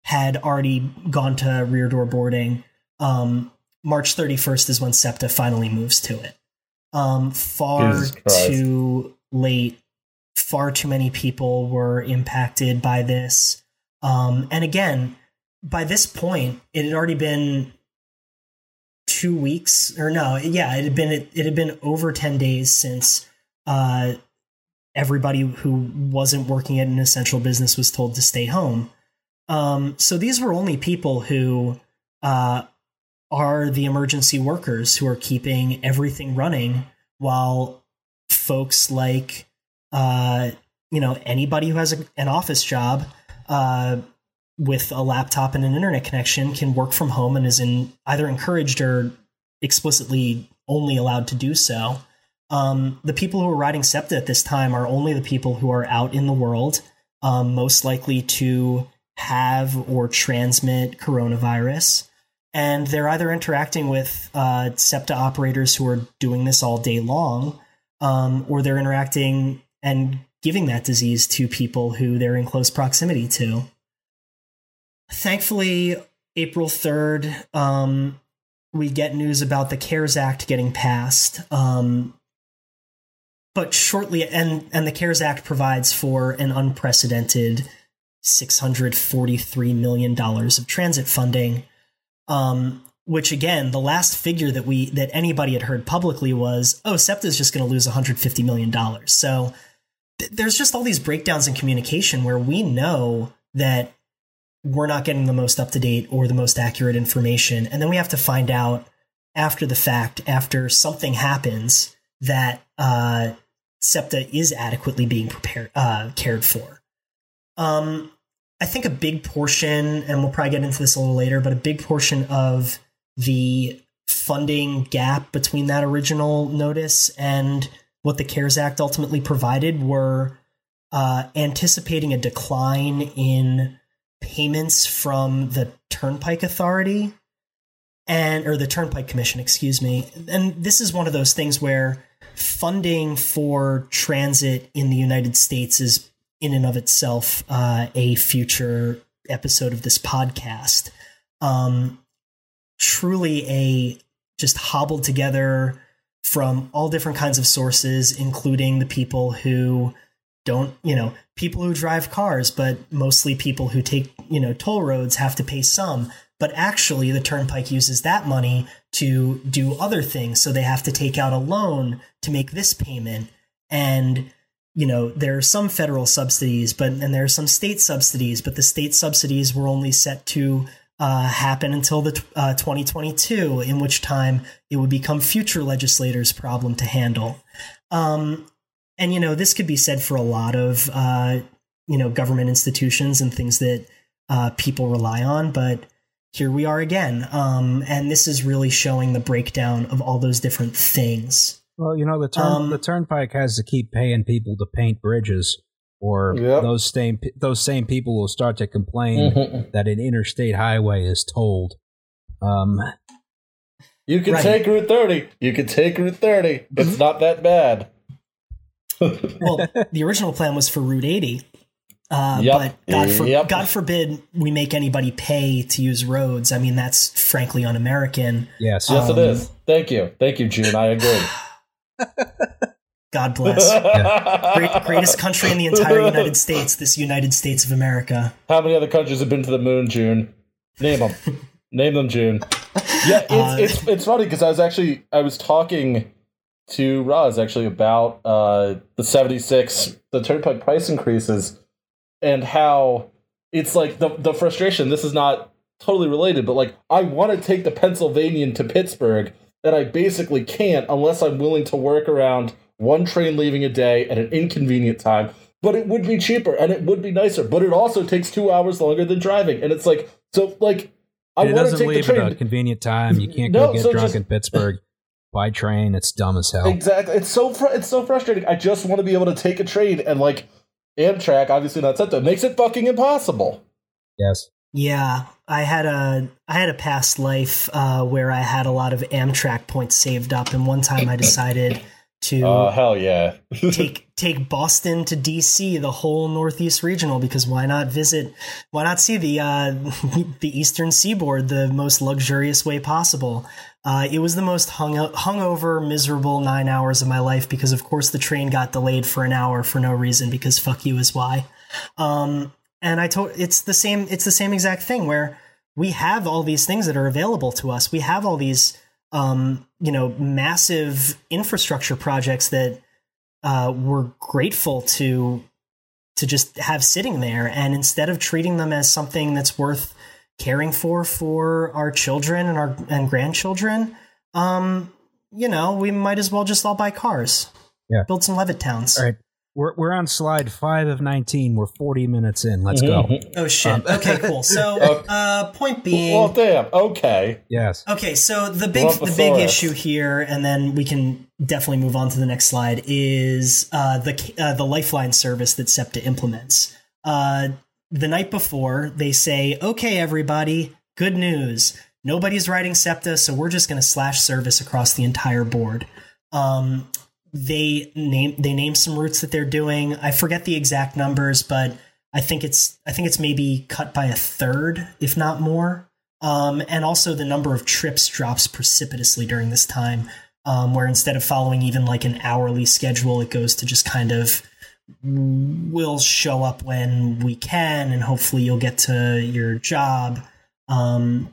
had already gone to rear door boarding. Um, March 31st is when SEPTA finally moves to it. Um, far too late. Far too many people were impacted by this. Um, and again, by this point, it had already been two weeks, or no, yeah, it had been it, it had been over ten days since uh, everybody who wasn't working at an essential business was told to stay home. Um, so these were only people who uh, are the emergency workers who are keeping everything running while folks like uh, you know anybody who has a, an office job uh, with a laptop and an internet connection can work from home and is in either encouraged or explicitly only allowed to do so. Um, the people who are riding SEPTA at this time are only the people who are out in the world, um, most likely to have or transmit coronavirus. And they're either interacting with uh, SEPTA operators who are doing this all day long, um, or they're interacting and giving that disease to people who they're in close proximity to. Thankfully, April 3rd, um, we get news about the CARES Act getting passed. Um, but shortly, and, and the CARES Act provides for an unprecedented $643 million of transit funding. Um, which again, the last figure that we that anybody had heard publicly was, oh, SEPTA is just going to lose 150 million dollars. So th- there's just all these breakdowns in communication where we know that we're not getting the most up to date or the most accurate information, and then we have to find out after the fact, after something happens, that uh, SEPTA is adequately being prepared uh, cared for. Um, I think a big portion, and we'll probably get into this a little later, but a big portion of the funding gap between that original notice and what the CARES Act ultimately provided were uh, anticipating a decline in payments from the Turnpike Authority and or the Turnpike Commission, excuse me. And this is one of those things where funding for transit in the United States is in and of itself uh, a future episode of this podcast. Um, truly a just hobbled together from all different kinds of sources, including the people who don't, you know, people who drive cars, but mostly people who take, you know, toll roads have to pay some. But actually, the turnpike uses that money to do other things. So they have to take out a loan to make this payment. And, you know, there are some federal subsidies, but, and there are some state subsidies, but the state subsidies were only set to uh, happen until the uh, 2022, in which time it would become future legislators' problem to handle. Um, and you know, this could be said for a lot of uh, you know government institutions and things that uh, people rely on, but here we are again, um, and this is really showing the breakdown of all those different things.
Well, you know, the turn,
Um,
the turnpike has to keep paying people to paint bridges, or
Yep.
those same those same people will start to complain that an interstate highway is tolled. Um,
You can
Right.
take Route 30. You can take Route 30.
Mm-hmm.
It's not that bad.
Well, the original plan was for Route 80. Uh,
Yep.
But God, for,
Yep.
God forbid we make anybody pay to use roads. I mean, that's frankly un-American.
yes,
Yes,
Um,
it is. Thank you. Thank you, June. I agree.
God bless. Great, greatest country in the entire United States, this United States of America.
How many other countries have been to the moon, June? Name them. Name them, June. Yeah, it's
Uh,
it's, it's funny because I was actually I was talking to Roz actually about uh, the seventy six the turnpike price increases and how it's like the the frustration. This is not totally related, but like I want to take the Pennsylvanian to Pittsburgh, and I basically can't unless I'm willing to work around one train leaving a day at an inconvenient time. But it would be cheaper and it would be nicer. But it also takes two hours longer than driving, and it's like so like. I
it
want to
doesn't
take the
leave at a convenient time. You can't
No,
go get
so
drunk
just-
in Pittsburgh by train. It's dumb as hell.
Exactly. It's so fr- it's so frustrating. I just want to be able to take a train and like Amtrak, obviously not set though, makes it fucking impossible.
Yes.
Yeah, I had a I had a past life uh, where I had a lot of Amtrak points saved up, and one time I decided to
Oh hell yeah.
take take Boston to DC, the whole Northeast regional, because why not visit? Why not see the uh, the Eastern Seaboard the most luxurious way possible? Uh, it was the most hung hungover, miserable nine hours of my life because, of course, the train got delayed for an hour for no reason because fuck you is why. Um, and I told it's the same. It's the same exact thing where we have all these things that are available to us. We have all these, um, you know, massive infrastructure projects that uh, we're grateful to to just have sitting there. And instead of treating them as something that's worth caring for for our children and our and grandchildren, um, you know, we might as well just all buy cars.
Yeah.
build some Levittowns.
All right. We're, we're on slide five of 19. We're 40 minutes in. Let's go.
Oh shit.
Um,
okay, cool. So,
Okay.
uh, point being,
well damn, okay.
Yes.
Okay, so the big
Lump
the big issue here, and then we can definitely move on to the next slide. Is uh, the uh, the Lifeline service that SEPTA implements. Uh, the night before, they say, "Okay, everybody, good news. Nobody's writing SEPTA, so we're just going to slash service across the entire board." Um, they name they name some routes that they're doing. I forget the exact numbers, but I think it's I think it's maybe cut by a third, if not more. Um, and also the number of trips drops precipitously during this time, um, where instead of following even like an hourly schedule, it goes to just kind of we'll show up when we can, and hopefully you'll get to your job. Um,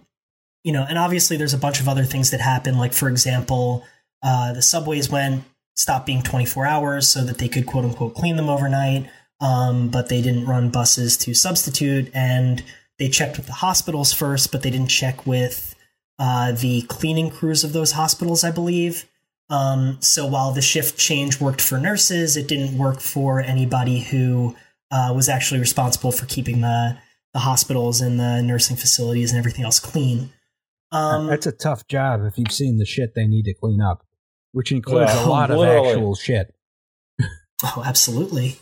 you know, and obviously there's a bunch of other things that happen. Like for example, uh, the subways went stopped being 24 hours so that they could quote unquote clean them overnight. Um, but they didn't run buses to substitute, and they checked with the hospitals first, but they didn't check with uh, the cleaning crews of those hospitals, I believe. Um, so while the shift change worked for nurses, it didn't work for anybody who uh, was actually responsible for keeping the the hospitals and the nursing facilities and everything else clean.
Um, That's a tough job if you've seen the shit they need to clean up, which includes yeah, a lot literally. of actual shit.
oh, absolutely.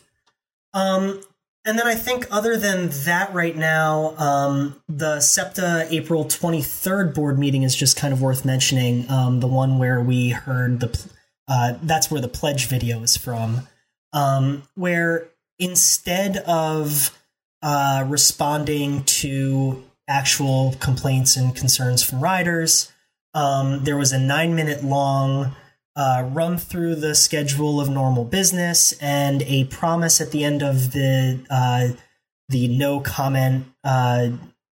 Um, and then I think, other than that, right now, um, the SEPTA April 23rd board meeting is just kind of worth mentioning. Um, the one where we heard the, uh, that's where the pledge video is from, um, where instead of uh, responding to actual complaints and concerns from riders, um, there was a nine minute long uh, run through the schedule of normal business and a promise at the end of the uh, the no comment uh,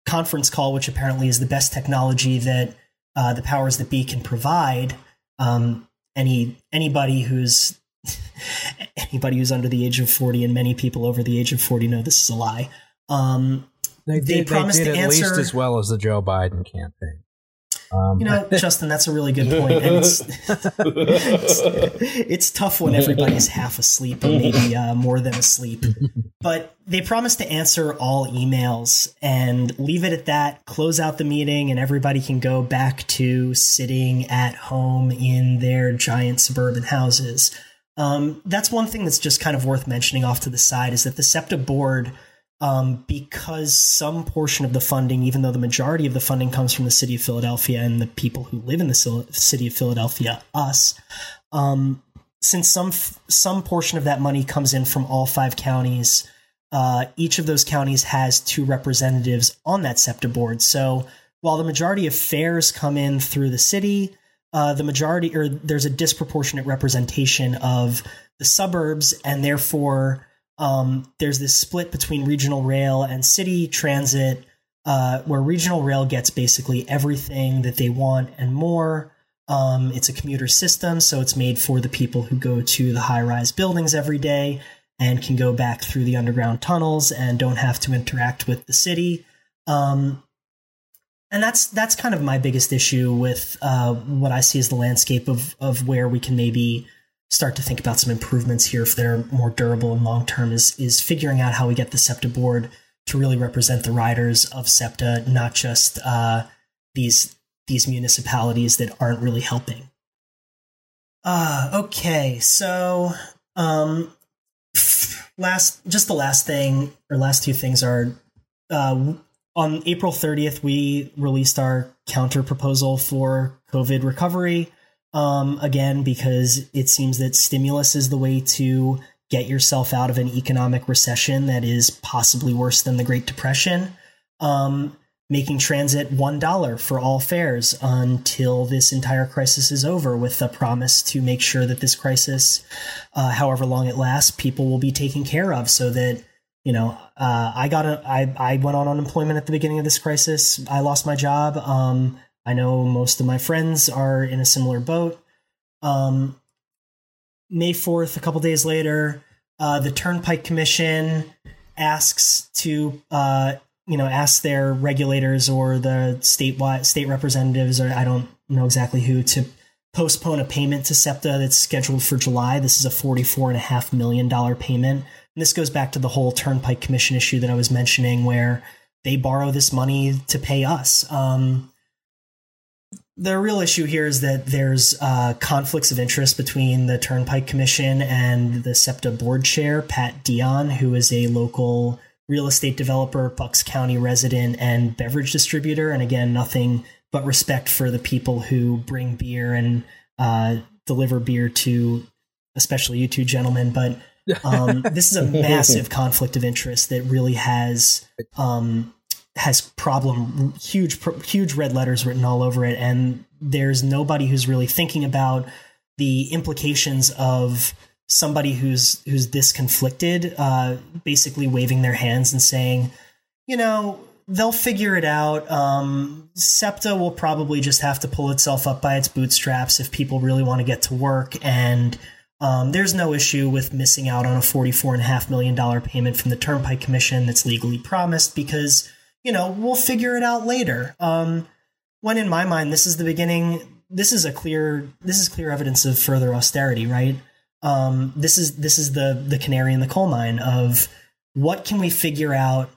conference call, which apparently is the best technology that uh, the powers that be can provide. Um, any anybody who's anybody who's under the age of forty, and many people over the age of forty know this is a lie. Um,
they, did, they promised they did to at answer, least as well as the Joe Biden campaign.
Um, you know, Justin, that's a really good point. And it's, it's, it's, tough when everybody's half asleep and maybe uh, more than asleep. But they promise to answer all emails and leave it at that, close out the meeting, and everybody can go back to sitting at home in their giant suburban houses. Um, that's one thing that's just kind of worth mentioning off to the side is that the SEPTA board – um, because some portion of the funding, even though the majority of the funding comes from the city of Philadelphia and the people who live in the city of Philadelphia, us, um, since some some portion of that money comes in from all five counties, uh, each of those counties has two representatives on that SEPTA board. So while the majority of fares come in through the city, uh, the majority or there's a disproportionate representation of the suburbs, and therefore um, there's this split between regional rail and city transit, uh, where regional rail gets basically everything that they want and more. Um, it's a commuter system, so it's made for the people who go to the high rise buildings every day and can go back through the underground tunnels and don't have to interact with the city. Um, and that's that's kind of my biggest issue with uh, what I see as the landscape of of where we can maybe start to think about some improvements here if they're more durable and long term is is figuring out how we get the SEPTA board to really represent the riders of SEPTA, not just uh, these these municipalities that aren't really helping. Uh, okay, so um, last just the last thing or last two things are uh, on April 30th we released our counter proposal for COVID recovery um, again, because it seems that stimulus is the way to get yourself out of an economic recession that is possibly worse than the Great Depression. Um, making transit $1 for all fares until this entire crisis is over, with the promise to make sure that this crisis, uh, however long it lasts, people will be taken care of so that. You know, uh, I got a, I, I went on unemployment at the beginning of this crisis. I lost my job. Um, I know most of my friends are in a similar boat. Um, May 4th, a couple days later, uh, the Turnpike Commission asks to, uh, you know, ask their regulators or the statewide state representatives, or I don't know exactly who, to postpone a payment to SEPTA that's scheduled for July. This is a $44.5 million payment. And this goes back to the whole Turnpike Commission issue that I was mentioning, where they borrow this money to pay us. Um, the real issue here is that there's uh, conflicts of interest between the Turnpike Commission and the SEPTA board chair, Pat Deon, who is a local real estate developer, Bucks County resident, and beverage distributor. And again, nothing but respect for the people who bring beer and uh, deliver beer to especially you two gentlemen. But um, this is a massive conflict of interest that really has um, has problem huge huge red letters written all over it, and there's nobody who's really thinking about the implications of somebody who's who's this conflicted, uh, basically waving their hands and saying, you know, they'll figure it out. Um, SEPTA will probably just have to pull itself up by its bootstraps if people really want to get to work. And um, there's no issue with missing out on a $44.5 million payment from the Turnpike Commission that's legally promised because, you know, we'll figure it out later. Um, when in my mind, this is the beginning. This is a clear. This is clear evidence of further austerity, right? Um, this is this is the the canary in the coal mine of what can we figure out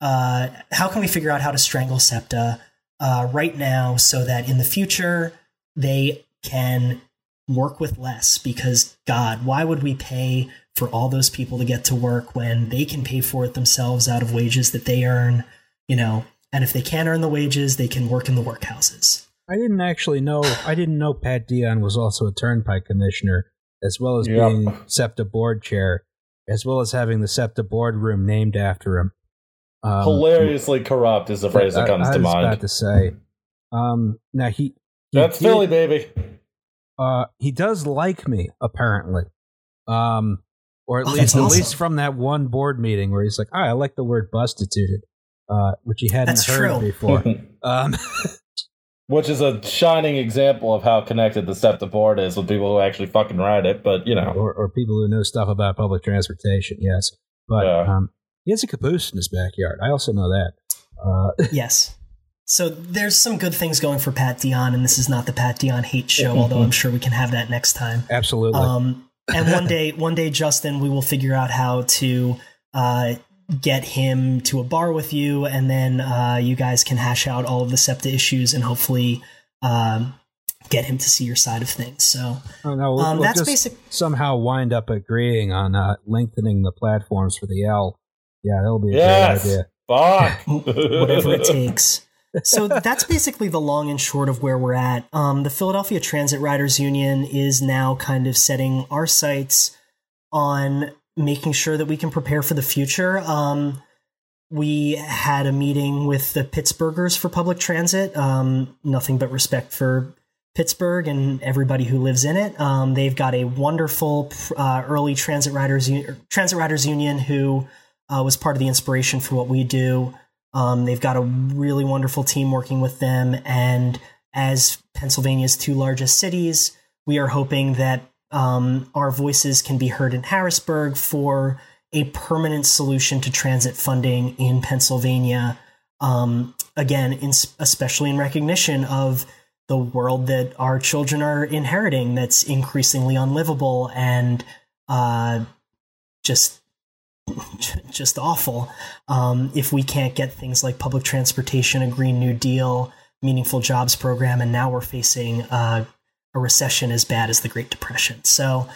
uh, how can we figure out how to strangle SEPTA uh, right now so that in the future they can work with less? Because, God, why would we pay for all those people to get to work when they can pay for it themselves out of wages that they earn? You know, and if they can't earn the wages, they can work in the workhouses.
I didn't actually know. I didn't know Pat Deon was also a turnpike commissioner, as well as yep. being SEPTA board chair, as well as having the SEPTA boardroom named after him.
Um, Hilariously corrupt is the phrase that comes
I, I
to mind. I was
about to say. Um, now he, he
that's did, Philly, baby.
Uh, he does like me apparently, um, or at oh, least awesome. at least from that one board meeting where he's like, oh, "I like the word bustituted," uh, which he hadn't that's heard true. before. um,
which is a shining example of how connected the SEPTA board is with people who actually fucking ride it. But you know,
or, or people who know stuff about public transportation. Yes, but yeah. um, he has a caboose in his backyard. I also know that.
Uh, yes. So there's some good things going for Pat Deon, and this is not the Pat Deon hate show, although I'm sure we can have that next time.
Absolutely. Um,
and one day, one day, Justin, we will figure out how to uh, get him to a bar with you, and then uh, you guys can hash out all of the SEPTA issues, and hopefully um, get him to see your side of things. So
oh, no, we'll, um, we'll that's basic. Somehow wind up agreeing on uh, lengthening the platforms for the L yeah, that'll be a yes. great idea.
Fuck.
Whatever it takes. So that's basically the long and short of where we're at. Um, the Philadelphia Transit Riders Union is now kind of setting our sights on making sure that we can prepare for the future. Um, we had a meeting with the Pittsburghers for public transit. Um, nothing but respect for Pittsburgh and everybody who lives in it. Um, they've got a wonderful uh, early transit riders transit riders union who uh, was part of the inspiration for what we do. Um, they've got a really wonderful team working with them, and as Pennsylvania's two largest cities, we are hoping that um, our voices can be heard in Harrisburg for a permanent solution to transit funding in Pennsylvania. Um, again, in, especially in recognition of the world that our children are inheriting that's increasingly unlivable and uh, just just awful um, if we can't get things like public transportation, a Green New Deal, meaningful jobs program, and now we're facing uh, a recession as bad as the Great Depression. So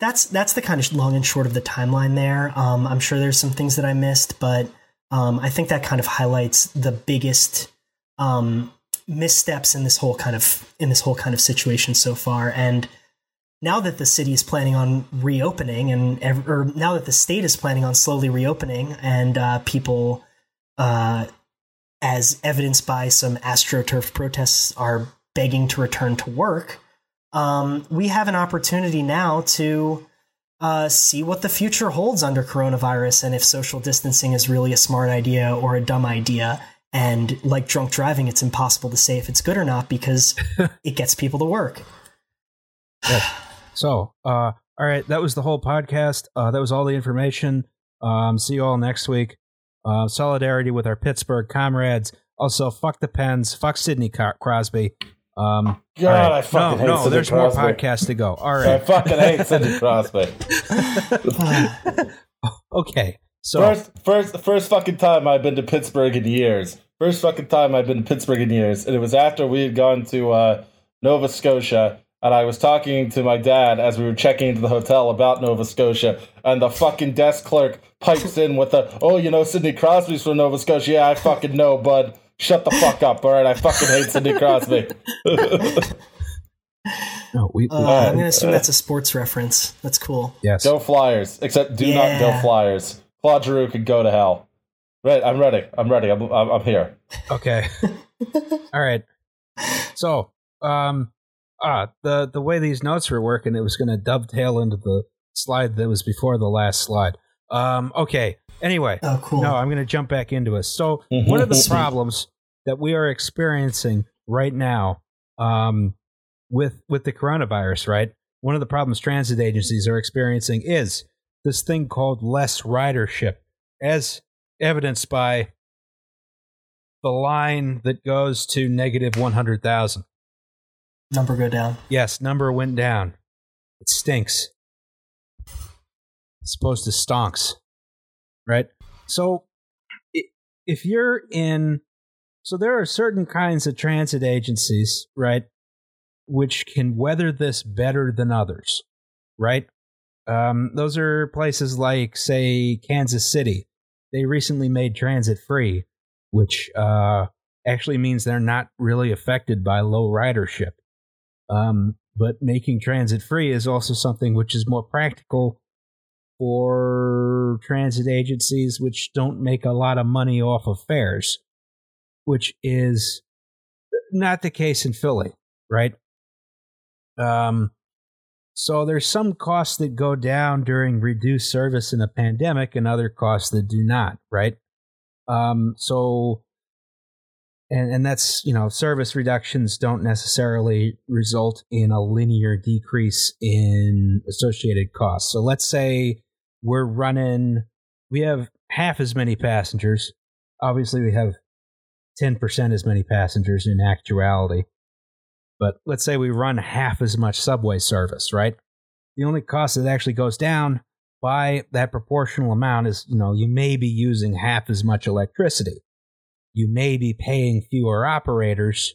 that's that's the kind of long and short of the timeline there. Um, I'm sure there's some things that I missed, but um, I think that kind of highlights the biggest um, missteps in this whole kind of in this whole kind of situation so far. And now that the city is planning on reopening and or now that the state is planning on slowly reopening and uh, people uh, as evidenced by some astroturf protests are begging to return to work um, we have an opportunity now to uh, see what the future holds under coronavirus and if social distancing is really a smart idea or a dumb idea and like drunk driving it's impossible to say if it's good or not because it gets people to work
So, uh, all right, that was the whole podcast. Uh, that was all the information. Um, see you all next week. Uh, solidarity with our Pittsburgh comrades. Also, fuck the Pens. Fuck Sidney Crosby. Um,
God, right. I fucking no, hate
no.
Sidney
there's
Crosby.
more podcasts to go. All right,
I fucking hate Sidney Crosby.
okay, so
first, first, first fucking time I've been to Pittsburgh in years. First fucking time I've been to Pittsburgh in years, and it was after we had gone to uh, Nova Scotia and I was talking to my dad as we were checking into the hotel about Nova Scotia, and the fucking desk clerk pipes in with the, "Oh, you know Sidney Crosby's from Nova Scotia." Yeah, I fucking know, bud. Shut the fuck up, all right? I fucking hate Sidney Crosby.
No, we, we
Uh, I'm going to assume that's a sports reference. That's cool.
yes.
Go Flyers. Except do not go Flyers. Claude Giroux could go to hell. Right, I'm ready. I'm ready. I'm, I'm, I'm here.
Okay. All right. So, um, ah, the the way these notes were working, it was going to dovetail into the slide that was before the last slide. Um, okay. Anyway,
Oh, cool.
no, I'm going to jump back into it. So, one of the problems that we are experiencing right now, um, with with the coronavirus, right? One of the problems transit agencies are experiencing is this thing called less ridership, as evidenced by the line that goes to negative 100,000.
Number go down.
Yes, number went down. It stinks. It's supposed to stonks. Right? So if you're in so there are certain kinds of transit agencies, right, which can weather this better than others, right? Um, those are places like, say, Kansas City. They recently made transit free, which uh, actually means they're not really affected by low ridership. Um, but making transit free is also something which is more practical for transit agencies which don't make a lot of money off of fares, which is not the case in Philly, right? Um, so there's some costs that go down during reduced service in a pandemic and other costs that do not, right? Um, so and and that's you know service reductions don't necessarily result in a linear decrease in associated costs so let's say we're running we have half as many passengers. Obviously we have 10% as many passengers in actuality. But let's say we run half as much subway service right? The only cost that actually goes down by that proportional amount is you know you may be using half as much electricity. You may be paying fewer operators,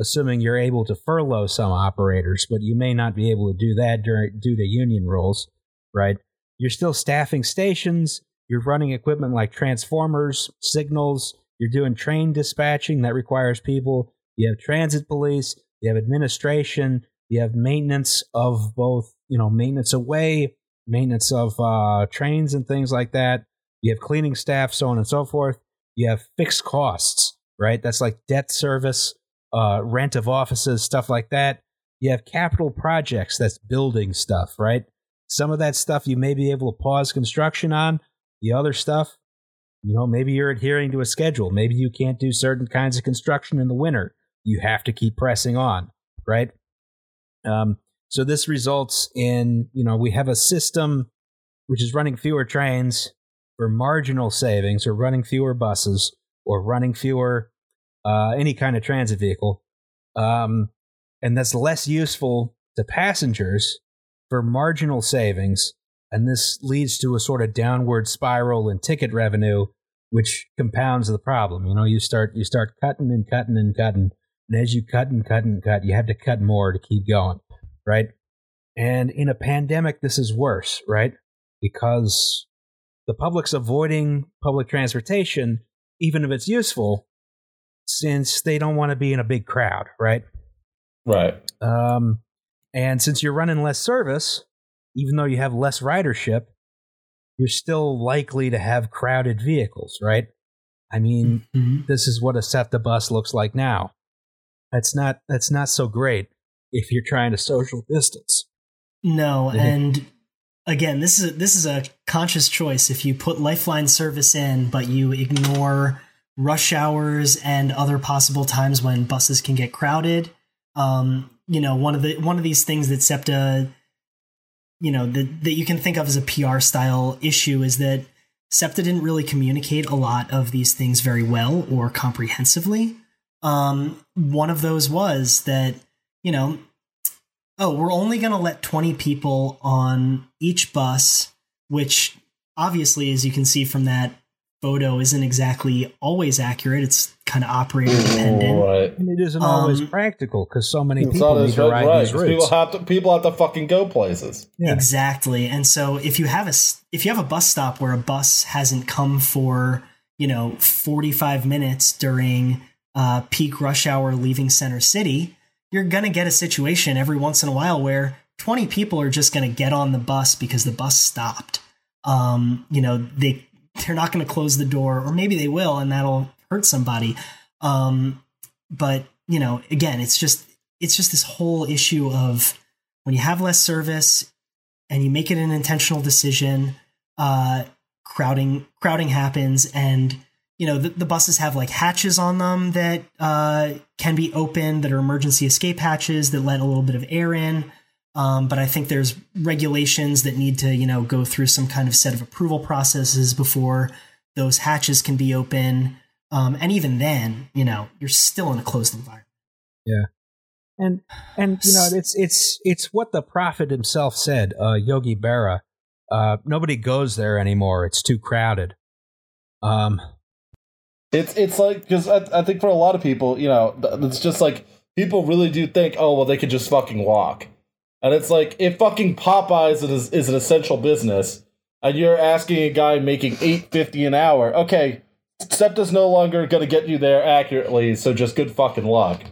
assuming you're able to furlough some operators, but you may not be able to do that during, due to union rules, right? You're still staffing stations, you're running equipment like transformers, signals, you're doing train dispatching that requires people, you have transit police, you have administration, you have maintenance of both, you know, maintenance away, maintenance of uh, trains and things like that. You have cleaning staff, so on and so forth you have fixed costs, right? That's like debt service, uh, rent of offices, stuff like that. You have capital projects, that's building stuff, right? Some of that stuff you may be able to pause construction on. The other stuff, you know, maybe you're adhering to a schedule. Maybe you can't do certain kinds of construction in the winter. You have to keep pressing on, right? Um, so this results in, you know, we have a system which is running fewer trains, for marginal savings or running fewer buses or running fewer uh, any kind of transit vehicle. Um, and that's less useful to passengers for marginal savings. And this leads to a sort of downward spiral in ticket revenue, which compounds the problem. You know, you start you start cutting and cutting and cutting, and as you cut and cut and cut, you have to cut more to keep going, right? And in a pandemic, this is worse, right? Because the public's avoiding public transportation, even if it's useful, since they don't want to be in a big crowd, right?
Right.
Um, and since you're running less service, even though you have less ridership, you're still likely to have crowded vehicles, right? I mean,
Mhm.
this is what a SEPTA bus looks like now. That's not that's not so great if you're trying to social distance.
No, and again, this is a, this is a conscious choice. If you put Lifeline service in, but you ignore rush hours and other possible times when buses can get crowded, um, you know, one of the one of these things that SEPTA, you know, that that you can think of as a PR style issue is that SEPTA didn't really communicate a lot of these things very well or comprehensively. Um, one of those was that you know oh, we're only going to let 20 people on each bus, which obviously, as you can see from that photo, isn't exactly always accurate. It's kind of operator dependent.
Right.
And it isn't always
Um,
practical because so many people
not
need to ride
right,
these
'cause
routes.
People have to people have to fucking go places.
Yeah.
Exactly. And so if you have a s- if you have a bus stop where a bus hasn't come for, you know, 45 minutes during uh, peak rush hour leaving Center City, you're going to get a situation every once in a while where 20 people are just going to get on the bus because the bus stopped. Um, you know, they they're not going to close the door or maybe they will and that'll hurt somebody. Um, but, you know, again, it's just it's just this whole issue of when you have less service and you make it an intentional decision, uh, crowding crowding happens and you know the, the, buses have like hatches on them that uh, can be opened that are emergency escape hatches that let a little bit of air in um, but i think there's regulations that need to you know go through some kind of set of approval processes before those hatches can be open. Um, and even then you know you're still in a closed environment.
Yeah. And and you know it's it's it's what the prophet himself said uh, yogi berra uh, nobody goes there anymore. It's too crowded. Um
it's it's like because I, I think for a lot of people, you know, it's just like people really do think, oh well, they could just fucking walk, and it's like if fucking Popeyes is is an essential business, and you're asking a guy making eight fifty an hour, okay, SEPTA's no longer going to get you there accurately, so just good fucking luck.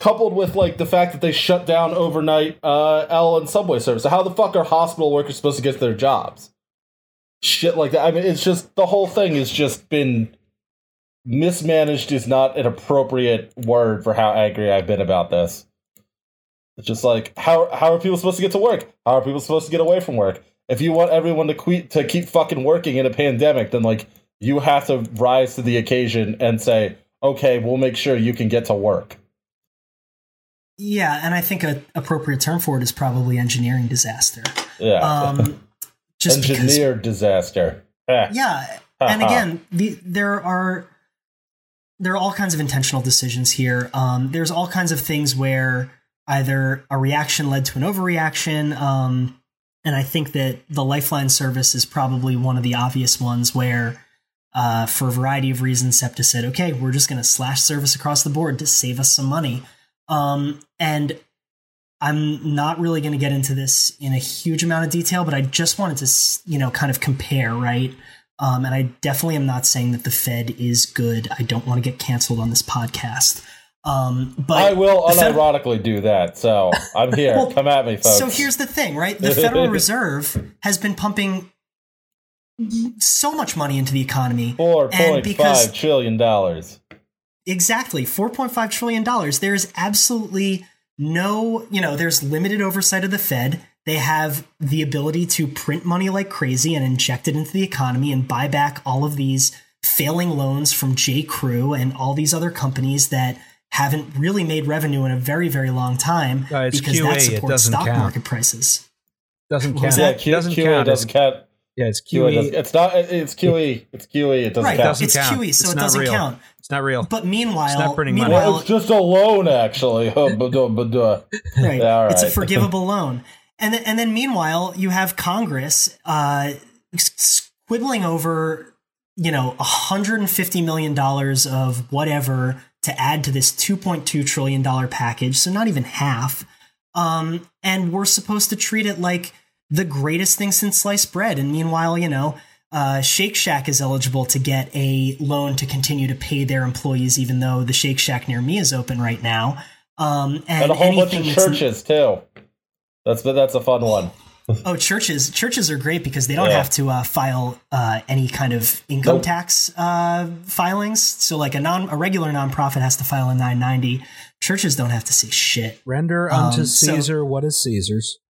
Coupled with like the fact that they shut down overnight uh, L and subway service, so how the fuck are hospital workers supposed to get to their jobs? shit like that. I mean, it's just the whole thing has just been mismanaged. Is not an appropriate word for how angry I've been about this. It's just like how how are people supposed to get to work? How are people supposed to get away from work? If you want everyone to quit to keep fucking working in a pandemic, then like you have to rise to the occasion and say, okay, we'll make sure you can get to work.
Yeah, and I think an appropriate term for it is probably engineering disaster.
Yeah.
Um,
just engineered because, disaster.
yeah, and again, the, there are there are all kinds of intentional decisions here. Um, there's all kinds of things where either a reaction led to an overreaction, um, and I think that the Lifeline service is probably one of the obvious ones where. Uh, for a variety of reasons, SEPTA said, okay, we're just going to slash service across the board to save us some money. Um, and I'm not really going to get into this in a huge amount of detail, but I just wanted to, you know, kind of compare, right? Um, and I definitely am not saying that the Fed is good. I don't want to get canceled on this podcast. Um, but
I will unironically Fed- do that. So I'm here. well, Come at me, folks.
So here's the thing, right? The Federal Reserve has been pumping so much money into the economy.
Four point five trillion dollars.
Exactly, four point five trillion dollars. There is absolutely no, you know, there's limited oversight of the Fed. They have the ability to print money like crazy and inject it into the economy and buy back all of these failing loans from J. Crew and all these other companies that haven't really made revenue in a very, very long time
uh,
because
QA,
that supports stock
count.
market prices.
Doesn't count.
Yeah, Q, doesn't QA count. doesn't count.
Yeah, it's QE.
It's not. It's QE. It's QE. It doesn't
right,
count.
Doesn't it's count. QE, so
it's
it doesn't
real.
count.
It's not real.
But meanwhile,
it's not printing money.
Well, it's just a loan, actually. right.
Yeah, It's a forgivable loan. And then, and then meanwhile, you have Congress uh, squibbling over, you know, 150 million dollars of whatever to add to this 2.2 trillion dollar package. So not even half. Um, and we're supposed to treat it like the greatest thing since sliced bread. And meanwhile, you know, uh, Shake Shack is eligible to get a loan to continue to pay their employees, even though the Shake Shack near me is open right now. Um, and,
and, a whole bunch of churches too. That's that's a fun one.
oh, churches! Churches are great because they don't yeah. have to uh, file uh, any kind of income nope. tax uh, filings. So, like a non a regular nonprofit has to file a 990. Churches don't have to say shit.
Render unto um, Caesar so, what is Caesar's.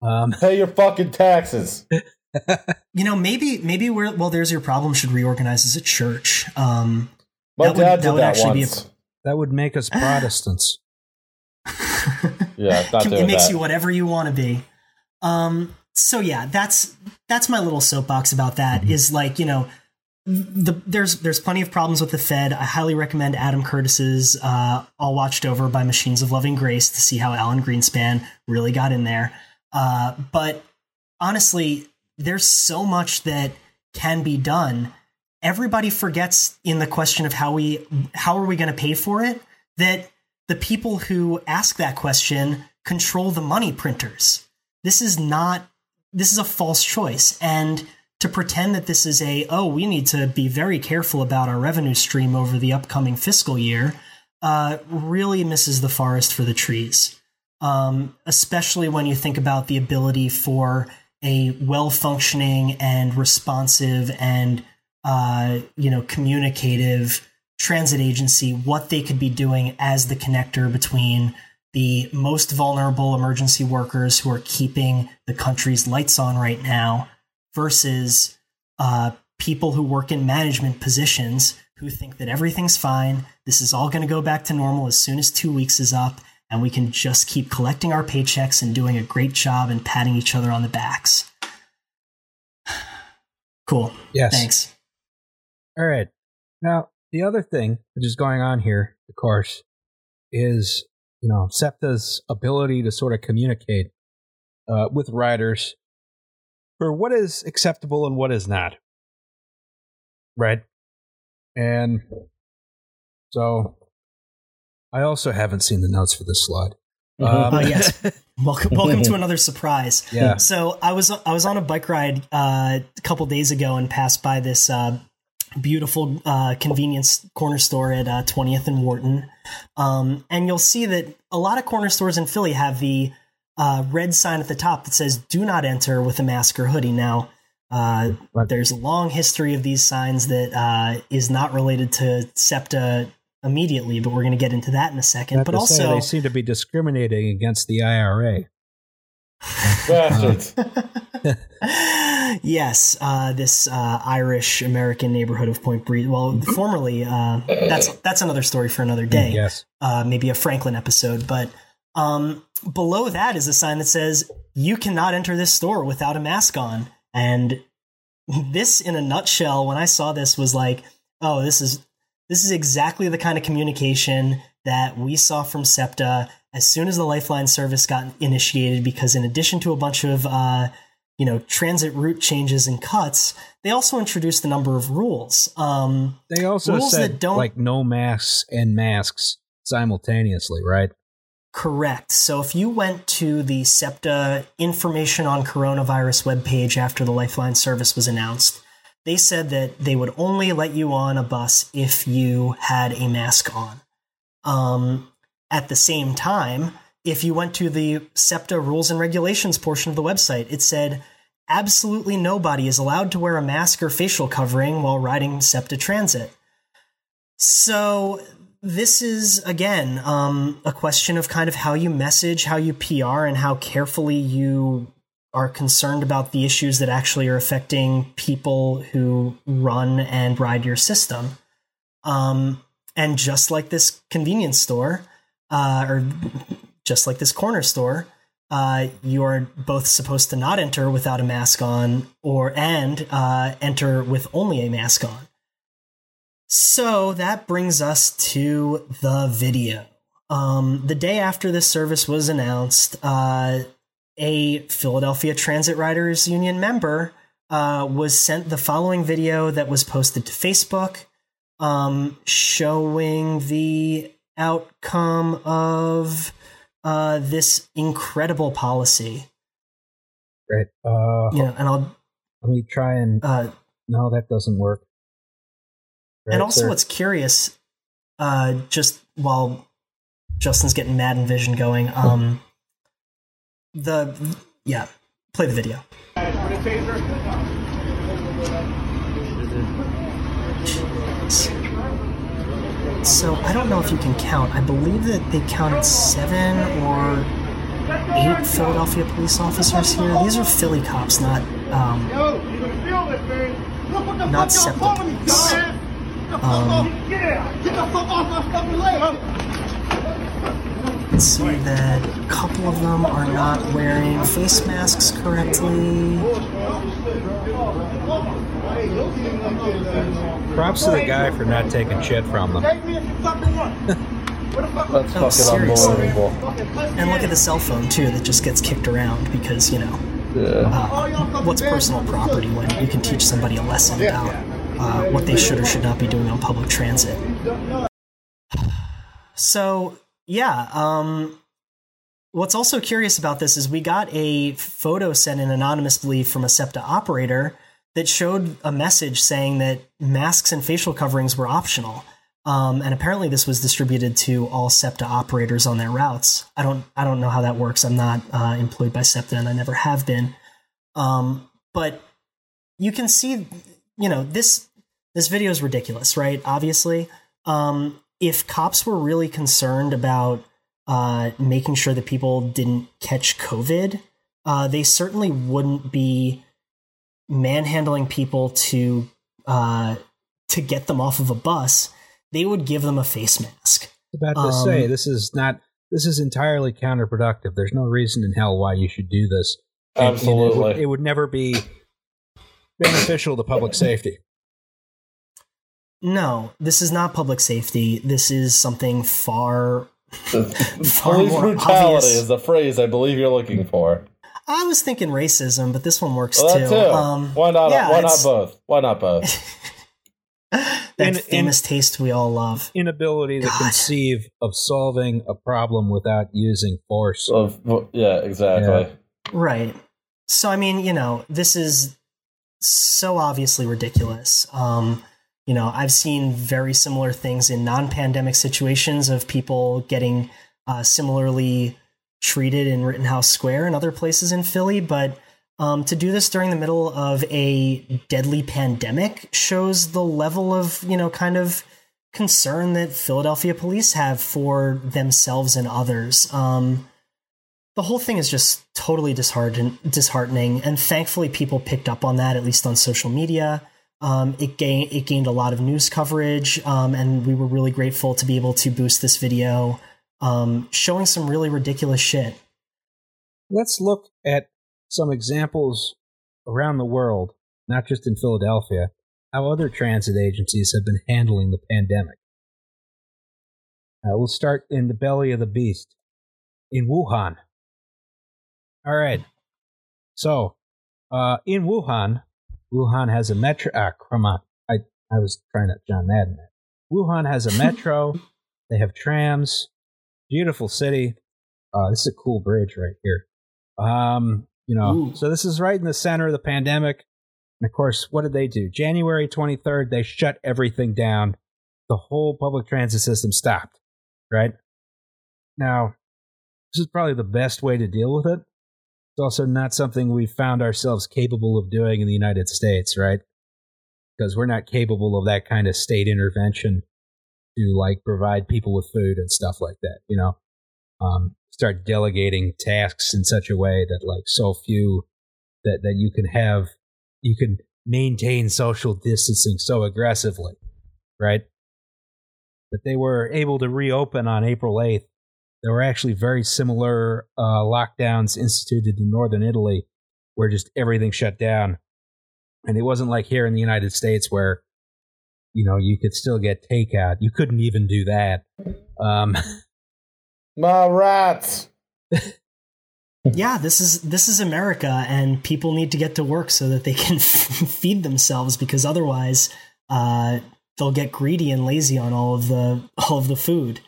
Um, Pay your fucking taxes.
you know, maybe maybe we're well. There's your problem. Should reorganize as a church. Um,
My that dad would, did that, would actually
once. Be a, that would make us Protestants.
yeah, it
makes
that.
you whatever you want to be. Um, so yeah, that's that's my little soapbox about that. Mm-hmm. Is like you know, the, there's there's plenty of problems with the Fed. I highly recommend Adam Curtis's uh, "All Watched Over" by Machines of Loving Grace to see how Alan Greenspan really got in there. Uh, but honestly, there's so much that can be done. Everybody forgets in the question of how we how are we going to pay for it that the people who ask that question control the money printers. This is not this is a false choice. And to pretend that this is a oh we need to be very careful about our revenue stream over the upcoming fiscal year uh, really misses the forest for the trees, um, especially when you think about the ability for a well functioning and responsive and uh, you know communicative transit agency what they could be doing as the connector between the most vulnerable emergency workers who are keeping the country's lights on right now versus uh, people who work in management positions who think that everything's fine. This is all going to go back to normal as soon as two weeks is up, and we can just keep collecting our paychecks and doing a great job and patting each other on the backs. Cool.
Yes.
Thanks.
All right. Now, the other thing which is going on here, of course, is you know SEPTA's ability to sort of communicate uh, with riders for what is acceptable and what is not. Right. And so I also haven't seen the notes for this slide. Um,
Oh yes. welcome, welcome to another surprise.
Yeah.
So I was I was on a bike ride uh, a couple days ago and passed by this uh, beautiful uh, convenience corner store at uh, 20th and Wharton, um, and you'll see that a lot of corner stores in Philly have the uh, red sign at the top that says "Do not enter with a mask or hoodie." Now. Uh, there's a long history of these signs that uh, is not related to SEPTA immediately, but we're going to get into that in a second. But
to say
also,
they seem to be discriminating against the IRA.
Bastards.
yes, uh, this uh, Irish American neighborhood of Point Breeze. Well, formerly, uh, that's that's another story for another day.
Yes.
Uh, maybe a Franklin episode. But um, below that is a sign that says you cannot enter this store without a mask on. And this, in a nutshell, when I saw this, was like, oh, this is this is exactly the kind of communication that we saw from SEPTA as soon as the Lifeline service got initiated. Because in addition to a bunch of uh, you know transit route changes and cuts, they also introduced a number of rules. Um,
They also
Rules
said
that don't-
like no masks and masks simultaneously, right?
Correct. So if you went to the SEPTA information on coronavirus webpage after the Lifeline service was announced, they said that they would only let you on a bus if you had a mask on. Um, at the same time, if you went to the SEPTA rules and regulations portion of the website, it said absolutely nobody is allowed to wear a mask or facial covering while riding SEPTA transit. So this is again um, a question of kind of how you message, how you PR, and how carefully you are concerned about the issues that actually are affecting people who run and ride your system. Um, and just like this convenience store, uh, or just like this corner store, uh, you are both supposed to not enter without a mask on, or and uh, enter with only a mask on. So that brings us to the video. Um, the day after this service was announced, uh, a Philadelphia Transit Riders Union member uh, was sent the following video that was posted to Facebook um, showing the outcome of uh, this incredible policy.
Right. Uh,
You know, and I'll
let me try and.
uh,
no, that doesn't work.
and also
there.
what's curious, uh, just while Justin's getting Mad and Vision going, um, the yeah, play the video. So I don't know if you can count. I believe that they counted seven or eight Philadelphia police officers here. These are Philly cops, not um, not SEPTA police. Um, can see that a couple of them are not wearing face masks correctly.
Props to the guy for not taking shit from them.
That's
Oh,
fucking
seriously?
unbelievable.
And look at the cell phone too that just gets kicked around because you know
Yeah.
uh, what's personal property when you can teach somebody a lesson about uh, what they should or should not be doing on public transit. So yeah, um, what's also curious about this is we got a photo sent in anonymously from a SEPTA operator that showed a message saying that masks and facial coverings were optional. Um, and apparently, this was distributed to all SEPTA operators on their routes. I don't, I don't know how that works. I'm not uh, employed by SEPTA, and I never have been. Um, but you can see, you know, this this video is ridiculous, right? Obviously, um, if cops were really concerned about uh, making sure that people didn't catch COVID, uh, they certainly wouldn't be manhandling people to uh, to get them off of a bus. They would give them a face mask.
About to
Um,
say this is not. This is entirely counterproductive. There's no reason in hell why you should do this. And- and it would-
Absolutely.
it would never be beneficial to public safety.
No, this is not public safety. This is something far. far
Police
more
brutality
obvious.
is the phrase I believe you're looking for.
I was thinking racism, but this one works
Well,
too.
too.
Um,
why not?
yeah,
why not both? Why not both?
that
In- in-
famous taste we all love.
Inability to conceive of solving a problem without using force.
Of- yeah, exactly.
Right. So I mean, you know, this is so obviously ridiculous. Um, you know, I've seen very similar things in non-pandemic situations of people getting uh, similarly treated in Rittenhouse Square and other places in Philly, but um, to do this during the middle of a deadly pandemic shows the level of you know kind of concern that Philadelphia police have for themselves and others. Um, the whole thing is just totally dishearten- disheartening, and thankfully people picked up on that at least on social media. Um, it gained it gained a lot of news coverage, um, and we were really grateful to be able to boost this video, um, showing some really ridiculous shit.
Let's look at some examples around the world, not just in Philadelphia, how other transit agencies have been handling the pandemic. Uh, we'll start in the belly of the beast, in Wuhan. All right. So, uh, in Wuhan, Wuhan has a metro. Ah, come on. I, I was trying to John Madden. Wuhan has a metro. they have trams. Beautiful city. Uh, this is a cool bridge right here. Um, you know,
Ooh.
so this is right in the center of the pandemic. And of course, what did they do? January 23rd, they shut everything down. The whole public transit system stopped, right? Now, this is probably the best way to deal with it. It's also not something we found ourselves capable of doing in the United States, right? Because we're not capable of that kind of state intervention to like provide people with food and stuff like that, you know? Um, start delegating tasks in such a way that like so few that, that you can have, you can maintain social distancing so aggressively, right? But they were able to reopen on April 8th there were actually very similar uh, lockdowns instituted in northern Italy, where just everything shut down, and it wasn't like here in the United States where you know you could still get takeout. You couldn't even do that. Um,
My rats.
yeah, this is this is America, and people need to get to work so that they can feed themselves because otherwise, uh, they'll get greedy and lazy on all of the all of the food.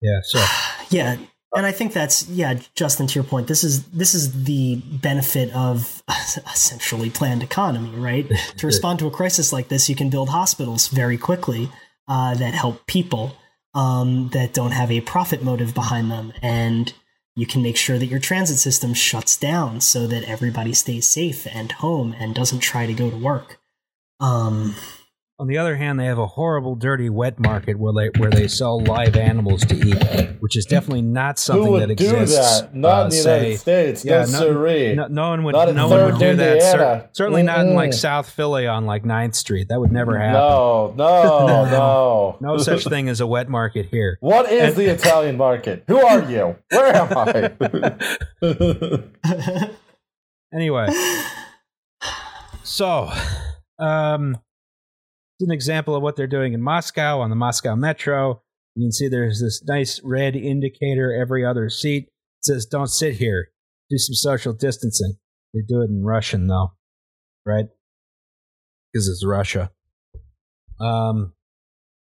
yeah, so
Yeah, and I think that's yeah, Justin. To your point, this is this is the benefit of a centrally planned economy, right? to respond to a crisis like this, you can build hospitals very quickly uh, that help people um, that don't have a profit motive behind them, and you can make sure that your transit system shuts down so that everybody stays safe and home and doesn't try to go to work. Um,
on the other hand, they have a horrible, dirty wet market where they where they sell live animals to eat, which is definitely not something
Who would
that
do
exists.
that? Not
uh,
in the
say-
United States.
yeah,
no,
no-. No, no one would.
Not
no one would do that. Certainly not in like South Philly on like 9th Street. That would never happen.
no, no, no.
No such thing as a wet market here.
What is the Italian market? Who are you? Where am I?
Anyway, so um, it's an example of what they're doing in Moscow on the Moscow Metro. You can see there's this nice red indicator every other seat. It says, "Don't sit here. Do some social distancing." They do it in Russian though, right? Because it's Russia. Um,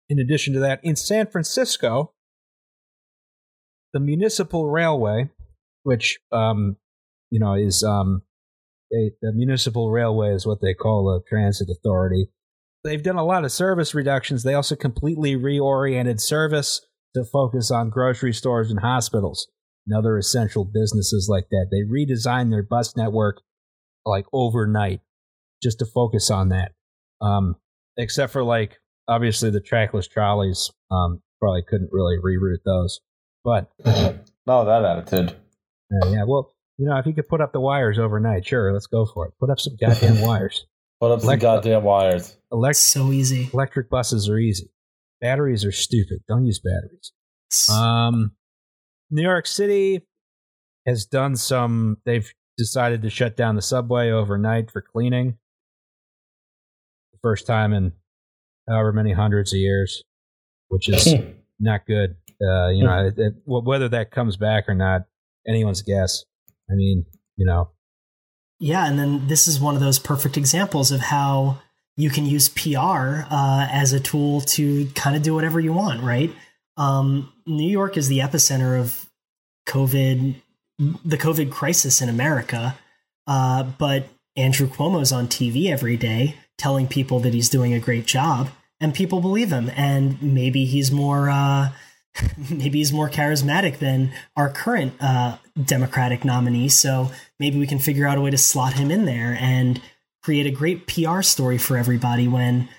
in addition to that, in San Francisco, the municipal railway, which um, you know is um, the municipal railway is what they call a transit authority. They've done a lot of service reductions. They also completely reoriented service to focus on grocery stores and hospitals and other essential businesses like that. They redesigned their bus network like overnight just to focus on that. Um, except for like obviously the trackless trolleys, um, probably couldn't really reroute those. But
no, that attitude.
Uh, yeah, well, you know, if you could put up the wires overnight, sure, let's go for it. Put up some goddamn wires.
Put up some goddamn wires.
Elect-
so easy.
Electric buses are easy. Batteries are stupid. Don't use batteries. Um, New York City has done some. They've decided to shut down the subway overnight for cleaning. The first time in however many hundreds of years, which is not good. Uh, you know, it, it, whether that comes back or not, anyone's guess. I mean, you know.
Yeah, and then this is one of those perfect examples of how you can use PR uh, as a tool to kind of do whatever you want, right? Um, New York is the epicenter of COVID, the COVID crisis in America. Uh, but Andrew Cuomo's on TV every day telling people that he's doing a great job, and people believe him. And maybe he's more, uh, maybe he's more charismatic than our current uh, Democratic nominee. So maybe we can figure out a way to slot him in there and create a great PR story for everybody when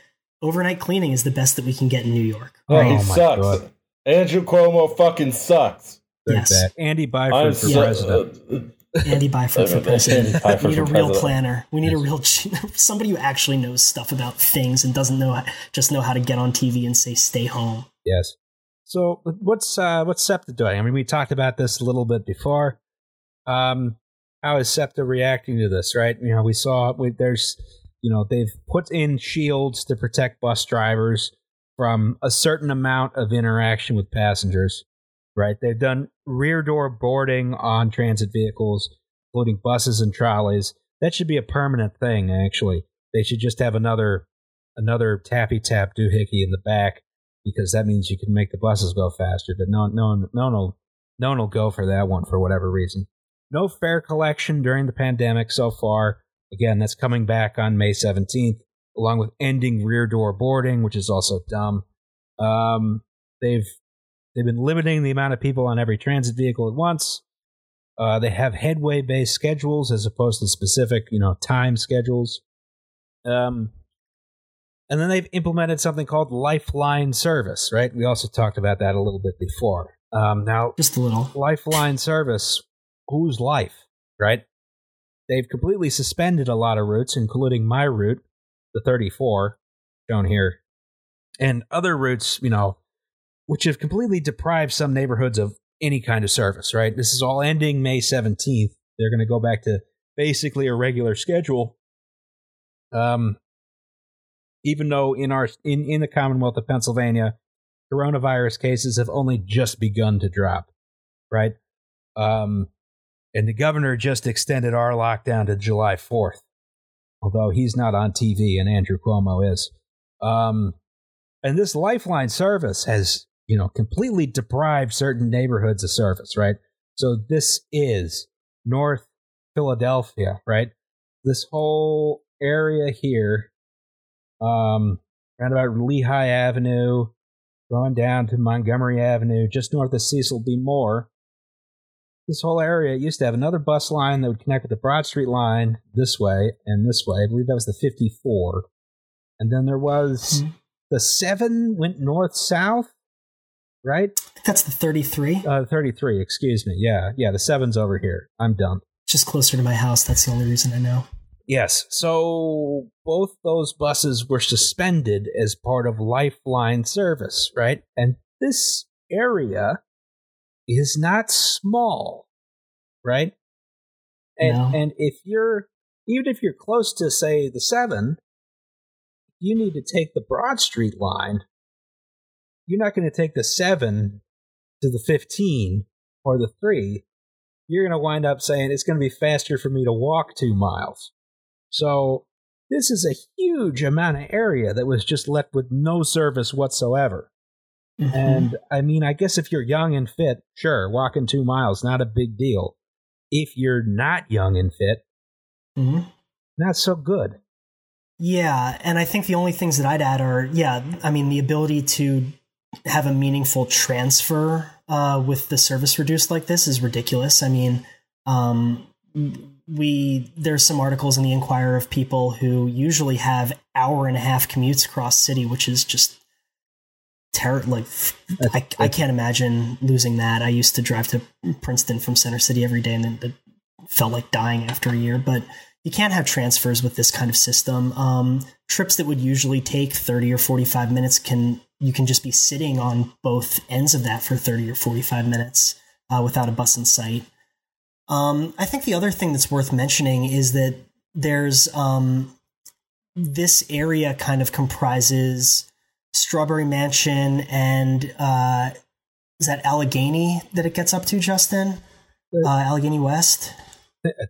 overnight cleaning is the best that we can get in New York.
Oh right? Oh, he sucks. God. Andrew Cuomo fucking sucks.
yes. Andy Byford for president.
Andy Byford for president. we need a real president. planner. We need a real somebody who actually knows stuff about things and doesn't know just know how to get on TV and say "stay home."
Yes. So what's uh, what's SEPTA doing? I mean, we talked about this a little bit before. Um, how is SEPTA reacting to this? Right? You know, we saw we, there's you know they've put in shields to protect bus drivers from a certain amount of interaction with passengers. Right? They've done rear door boarding on transit vehicles, including buses and trolleys. That should be a permanent thing. Actually, they should just have another another tappy tap doohickey in the back because that means you can make the buses go faster. But no, no, no, no, no one will go for that one for whatever reason. No fare collection during the pandemic so far. Again, that's coming back on May 17th, along with ending rear door boarding, which is also dumb. Um, they've they've been limiting the amount of people on every transit vehicle at once. Uh, they have headway based schedules as opposed to specific, you know, time schedules. Um, and then they've implemented something called Lifeline Service, right? We also talked about that a little bit before. Um, now,
just a little
Lifeline Service whose life, right? They've completely suspended a lot of routes, including my route, the 34, shown here, and other routes, you know, which have completely deprived some neighborhoods of any kind of service, right? This is all ending May 17th. They're going to go back to basically a regular schedule. Um, even though in our in, in the Commonwealth of Pennsylvania, coronavirus cases have only just begun to drop, right? Um, and the governor just extended our lockdown to July 4th, although he's not on TV and Andrew Cuomo is. Um, and this Lifeline service has, you know, completely deprived certain neighborhoods of service, right? So this is North Philadelphia, right? This whole area here, um, around about Lehigh Avenue, going down to Montgomery Avenue, just north of Cecil B. Moore, this whole area used to have another bus line that would connect with the Broad Street line this way and this way. I believe that was the 54. And then there was mm-hmm. the 7 went north south, right?
That's the 33.
Uh, 33, excuse me. Yeah, yeah, the 7's over here. I'm dumb.
Just closer to my house. That's the only reason I know.
Yes. So both those buses were suspended as part of Lifeline service, right? And this area is not small, right? And no. and if you're even if you're close to say the seven, you need to take the Broad Street line. You're not going to take the seven to the fifteen or the three. You're going to wind up saying it's going to be faster for me to walk two miles. So this is a huge amount of area that was just left with no service whatsoever. Mm-hmm. And I mean, I guess if you're young and fit, sure, walking two miles, not a big deal. If you're not young and fit, mm-hmm. not so good.
Yeah, and I think the only things that I'd add are yeah, I mean the ability to have a meaningful transfer uh, with the service reduced like this is ridiculous. I mean, um, we there's some articles in the Inquirer of people who usually have hour and a half commutes across city, which is just terror. Like I, can't imagine losing that. I used to drive to Princeton from Center City every day, and then it felt like dying after a year. But you can't have transfers with this kind of system. Um, trips that would usually take 30 or 45 minutes can you can just be sitting on both ends of that for 30 or 45 minutes uh, without a bus in sight. Um, I think the other thing that's worth mentioning is that there's um, this area kind of comprises Strawberry Mansion and uh, is that Allegheny that it gets up to, Justin? Uh, Allegheny West,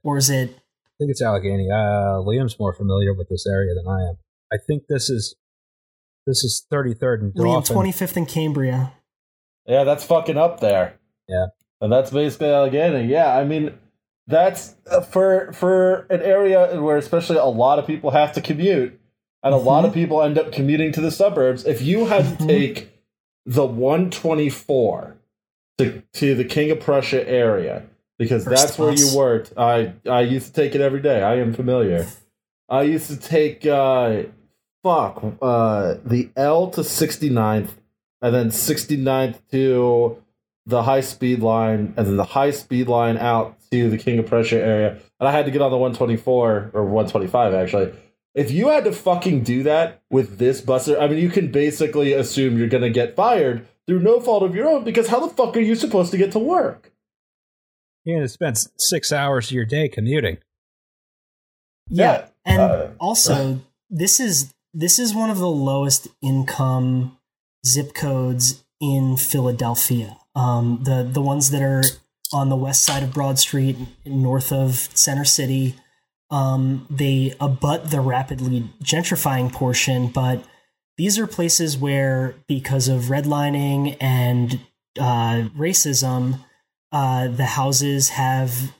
or is it?
I think it's Allegheny. Uh, Liam's more familiar with this area than I am. I think this is this is 33rd and
Liam, 25th in Cambria.
Yeah, that's fucking up there.
Yeah.
And that's basically Allegheny. Yeah, I mean, that's uh, for for an area where especially a lot of people have to commute, and a mm-hmm. lot of people end up commuting to the suburbs. If you had to mm-hmm. take the 124 to to the King of Prussia area, because First that's where you worked. I I used to take it every day. I am familiar. I used to take uh, fuck uh, the L to 69th, and then 69th to the high speed line, and then the high speed line out to the King of Prussia area. And I had to get on the 124 or 125 actually. If you had to fucking do that with this buster, I mean, you can basically assume you're gonna get fired through no fault of your own because how the fuck are you supposed to get to work?
You're gonna spend six hours of your day commuting.
Yeah, yeah. and uh, also this is this is one of the lowest income zip codes in Philadelphia. Um, the the ones that are on the west side of Broad Street, north of Center City, um, they abut the rapidly gentrifying portion, but these are places where, because of redlining and uh, racism, uh, the houses have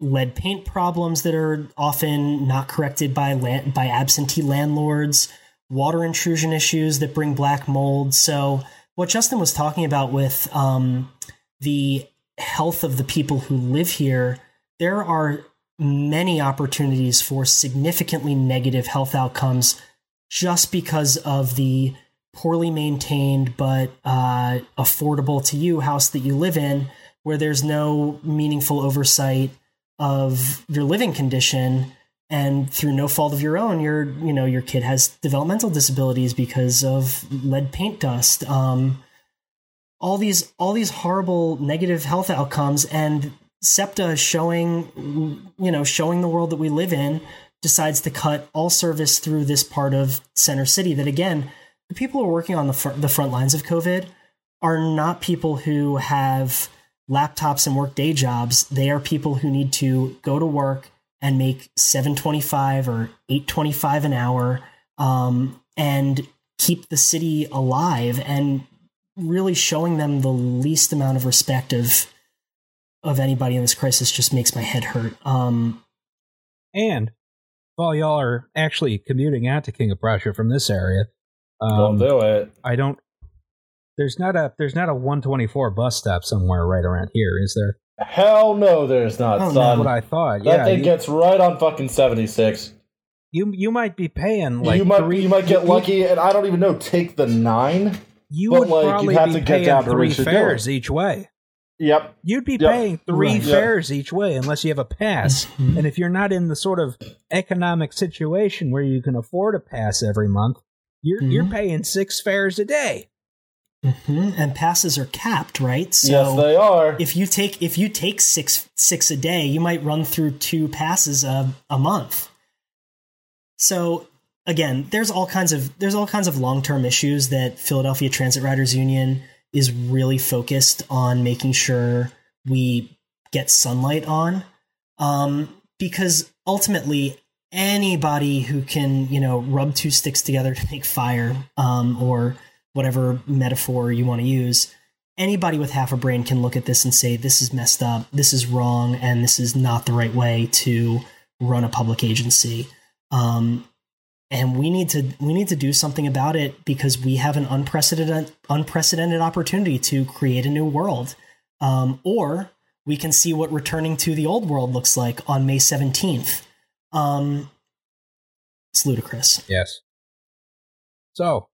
lead paint problems that are often not corrected by by absentee landlords, water intrusion issues that bring black mold. So what Justin was talking about with um, the health of the people who live here, there are many opportunities for significantly negative health outcomes just because of the poorly maintained but uh, affordable to you house that you live in, where there's no meaningful oversight of your living condition and through no fault of your own your you know your kid has developmental disabilities because of lead paint dust um, all these all these horrible negative health outcomes and septa showing you know showing the world that we live in decides to cut all service through this part of center city that again the people who are working on the, fr- the front lines of covid are not people who have laptops and work day jobs. They are people who need to go to work and make 725 or 825 an hour um, and keep the city alive and really showing them the least amount of respect of of anybody in this crisis just makes my head hurt. Um,
and while y'all are actually commuting out to King of Prussia from this area,
um, don't do it.
I don't there's not a there's not a 124 bus stop somewhere right around here, is there?
Hell no, there's not, oh, son.
That's what I thought.
That
yeah,
thing you, gets right on fucking 76.
You you might be paying like
you might
three,
you might get lucky, and I don't even know. Take the nine.
You would like, probably be paying three fares each way.
Yep.
You'd be
yep.
paying three right. fares yep. each way unless you have a pass. Mm-hmm. and if you're not in the sort of economic situation where you can afford a pass every month, you're mm-hmm. you're paying six fares a day.
Mm-hmm. And passes are capped, right?
So yes, they are.
If you take if you take six six a day, you might run through two passes a, a month. So again, there's all kinds of there's all kinds of long term issues that Philadelphia Transit Riders Union is really focused on making sure we get sunlight on, um, because ultimately anybody who can you know rub two sticks together to make fire um, or whatever metaphor you want to use, anybody with half a brain can look at this and say, this is messed up, this is wrong, and this is not the right way to run a public agency. Um, and we need to we need to do something about it because we have an unprecedented unprecedented opportunity to create a new world. Um, or we can see what returning to the old world looks like on May 17th. Um, it's ludicrous.
Yes. So,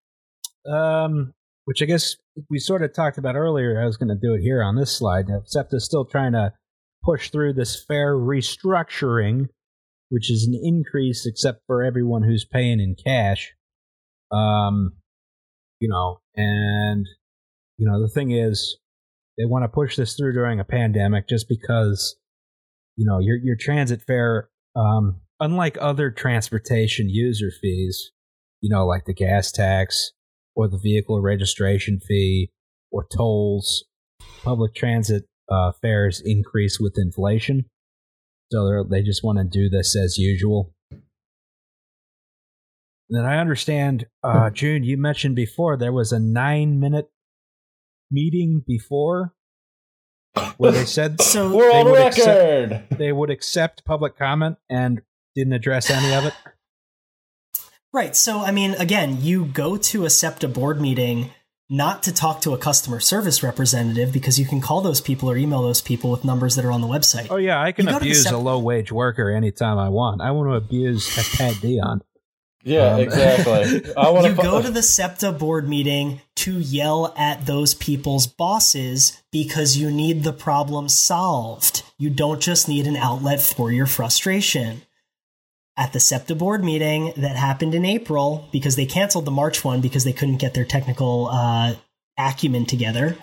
um, which I guess we sort of talked about earlier. I was going to do it here on this slide. SEPTA's still trying to push through this fare restructuring, which is an increase except for everyone who's paying in cash. Um, you know, and you know the thing is, they want to push this through during a pandemic just because, you know, your your transit fare, um, unlike other transportation user fees, you know, like the gas tax or the vehicle registration fee or tolls, public transit uh, fares increase with inflation. So they just want to do this as usual. And then I understand, uh, June, you mentioned before there was a nine minute meeting before where they said
So
We're
would accept- they would accept public comment and didn't address any of it.
Right. So, I mean, again, you go to a SEPTA board meeting not to talk to a customer service representative because you can call those people or email those people with numbers that are on the website.
Oh yeah, I can
You go to
abuse
sep-
a low wage worker anytime I want. I want to abuse Pat Deon.
Yeah,
Um,
exactly. I want
you go to the SEPTA board meeting to yell at those people's bosses because you need the problem solved. You don't just need an outlet for your frustration. At the SEPTA board meeting that happened in April, because they canceled the March one because they couldn't get their technical uh, acumen together,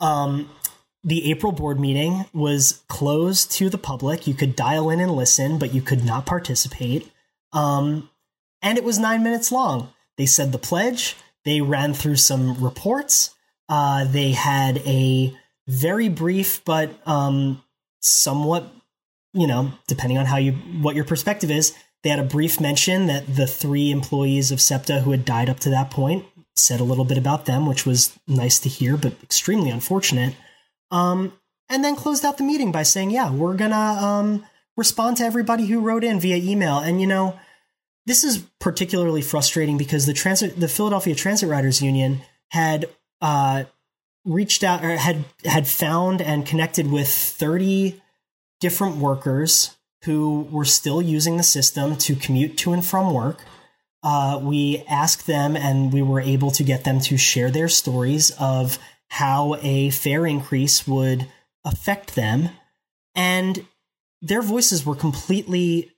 um, the April board meeting was closed to the public. You could dial in and listen, but you could not participate. Um, and it was nine minutes long. They said the pledge. They ran through some reports. Uh, they had a very brief but um, somewhat, you know, depending on how you what your perspective is, they had a brief mention that the three employees of SEPTA who had died up to that point said a little bit about them, which was nice to hear, but extremely unfortunate. Um, and then closed out the meeting by saying, "Yeah, we're gonna um, respond to everybody who wrote in via email." And you know, this is particularly frustrating because the transit, the Philadelphia Transit Riders Union had uh, reached out or had had found and connected with thirty different workers who were still using the system to commute to and from work. Uh, we asked them, and we were able to get them to share their stories of how a fare increase would affect them, and their voices were completely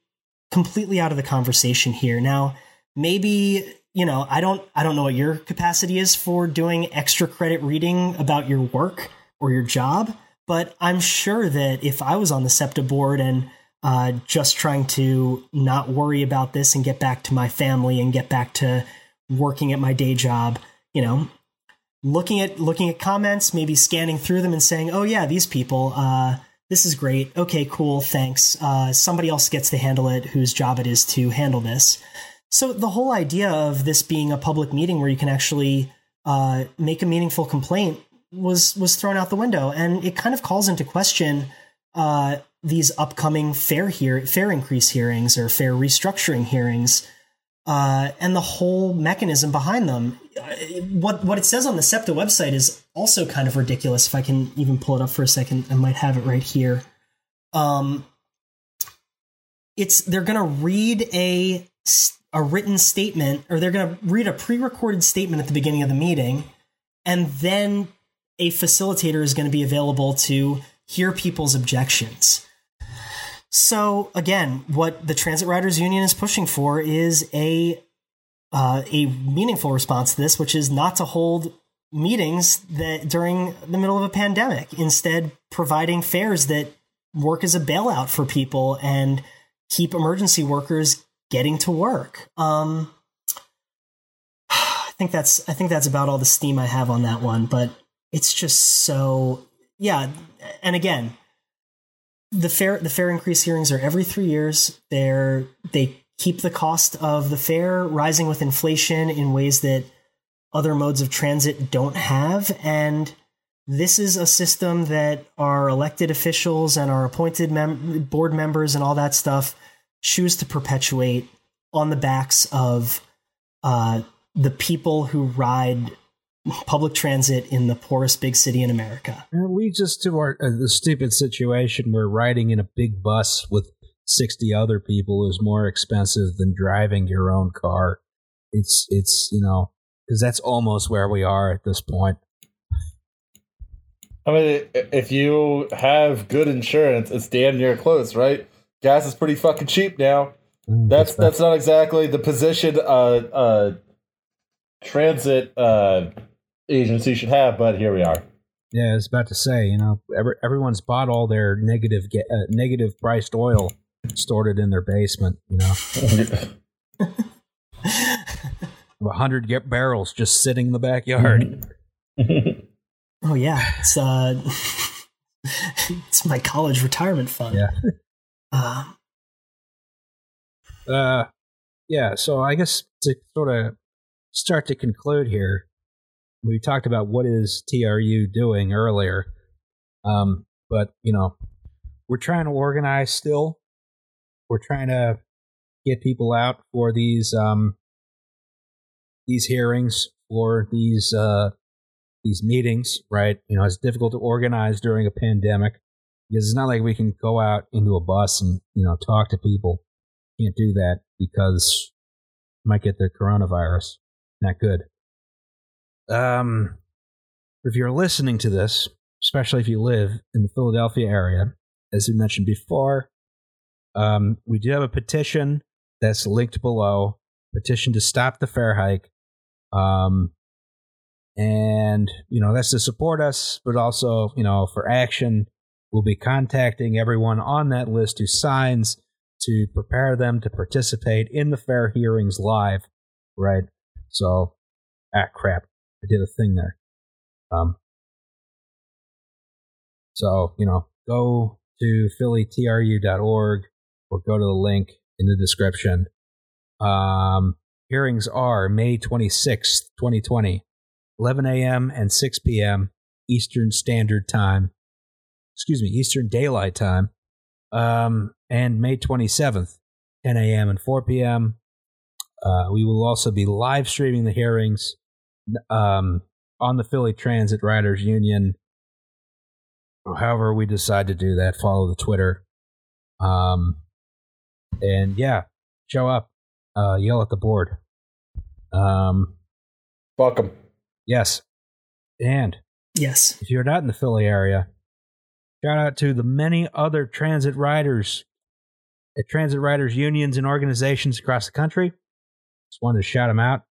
completely out of the conversation here. Now, maybe you know, I don't I don't know what your capacity is for doing extra credit reading about your work or your job, but I'm sure that if I was on the SEPTA board and uh, just trying to not worry about this and get back to my family and get back to working at my day job, you know, looking at looking at comments, maybe scanning through them and saying, "Oh yeah, these people, uh, this is great. Okay, cool, thanks. Uh, somebody else gets to handle it, whose job it is to handle this." So the whole idea of this being a public meeting where you can actually uh, make a meaningful complaint was was thrown out the window, and it kind of calls into question uh, these upcoming fare hear fare increase hearings or fare restructuring hearings, uh, and the whole mechanism behind them. Uh, What what it says on the SEPTA website is also kind of ridiculous. If I can even pull it up for a second, I might have it right here. Um, it's they're going to read a a written statement, or they're going to read a pre-recorded statement at the beginning of the meeting, and then a facilitator is going to be available to hear people's objections. So again, what the Transit Riders Union is pushing for is a uh, a meaningful response to this, which is not to hold meetings that during the middle of a pandemic. Instead, providing fares that work as a bailout for people and keep emergency workers getting to work. Um, I think that's I think that's about all the steam I have on that one, but it's just so yeah. And again, the fare the fare increase hearings are every three years. They're they keep the cost of the fare rising with inflation in ways that other modes of transit don't have, and this is a system that our elected officials and our appointed mem- board members and all that stuff choose to perpetuate on the backs of uh, the people who ride public transit in the poorest big city in America.
And it leads us to our uh, the stupid situation where riding in a big bus with 60 other people is more expensive than driving your own car. It's it's you know because that's almost where we are at this point.
I mean, if you have good insurance, it's damn near close, right? Gas is pretty fucking cheap now.
Mm,
That's that's not exactly the position uh uh transit uh agency should have, but here we are.
Yeah, I was about to say, you know, every, everyone's bought all their negative uh, negative priced oil, stored it in their basement. You know, a hundred get barrels just sitting in the backyard.
Oh yeah, it's uh, it's my college retirement fund.
Yeah.
Uh,
Uh, yeah. So I guess to sort of start to conclude here, we talked about what is TRU doing earlier, um, but you know, we're trying to organize still. We're trying to get people out for these um, these hearings for these uh, these meetings, right? You know, it's difficult to organize during a pandemic because it's not like we can go out into a bus and you know talk to people. Can't do that because might get the coronavirus. Not good. Um, if you're listening to this, especially if you live in the Philadelphia area, as we mentioned before, um, we do have a petition that's linked below. Petition to stop the fare hike. Um, and you know that's to support us, but also you know for action, we'll be contacting everyone on that list who signs to prepare them to participate in the fare hearings live. Right. So, ah, crap, I did a thing there. Um. So you know, go to phillytru.org or go to the link in the description. Um, hearings are May 26th, 2020, 11 a.m. and 6 p.m. Eastern Standard Time. Excuse me, Eastern Daylight Time. Um, and May 27th, 10 a.m. and 4 p.m. Uh, we will also be live streaming the hearings um, on the Philly Transit Riders Union. However, we decide to do that, follow the Twitter. Um, and yeah, show up, uh, yell at the board. Um,
Welcome.
yes. And
yes,
if you're not in the Philly area, shout out to the many other transit riders at transit riders unions and organizations across the country. Just wanted to shout them out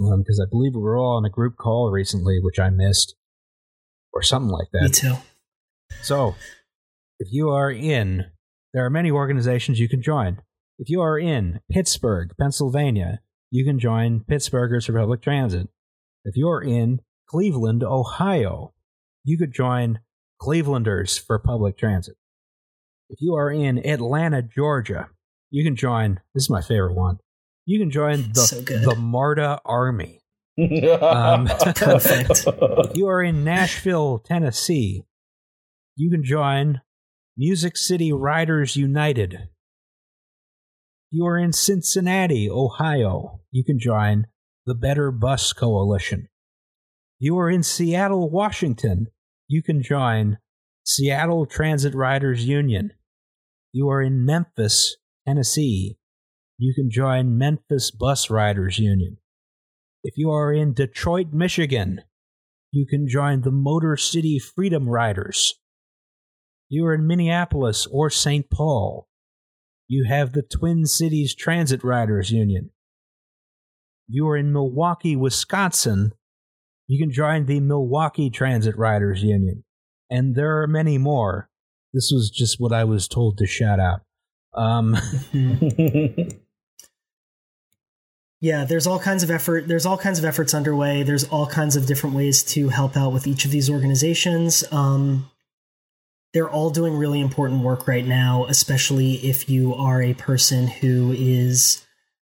Um, because I believe we were all on a group call recently, which I missed, or something like that.
me too.
So, if you are in, there are many organizations you can join. If you are in Pittsburgh, Pennsylvania, you can join Pittsburghers for Public Transit. If you're in Cleveland, Ohio, you could join Clevelanders for Public Transit. If you are in Atlanta, Georgia, you can join, this is my favorite one, you can join the,
So
the MARTA Army. Um,
Perfect.
If you are in Nashville, Tennessee, you can join Music City Riders United. If you are in Cincinnati, Ohio, you can join the Better Bus Coalition. If you are in Seattle, Washington, you can join Seattle Transit Riders Union. If you are in Memphis, Tennessee, you can join Memphis Bus Riders Union. If you are in Detroit, Michigan, you can join the Motor City Freedom Riders. You are in Minneapolis or St. Paul. You have the Twin Cities Transit Riders Union. You are in Milwaukee, Wisconsin. You can join the Milwaukee Transit Riders Union. And there are many more. This was just what I was told to shout out. Um,
Yeah, there's all kinds of effort. There's all kinds of efforts underway. There's all kinds of different ways to help out with each of these organizations. Um, they're all doing really important work right now, especially if you are a person who is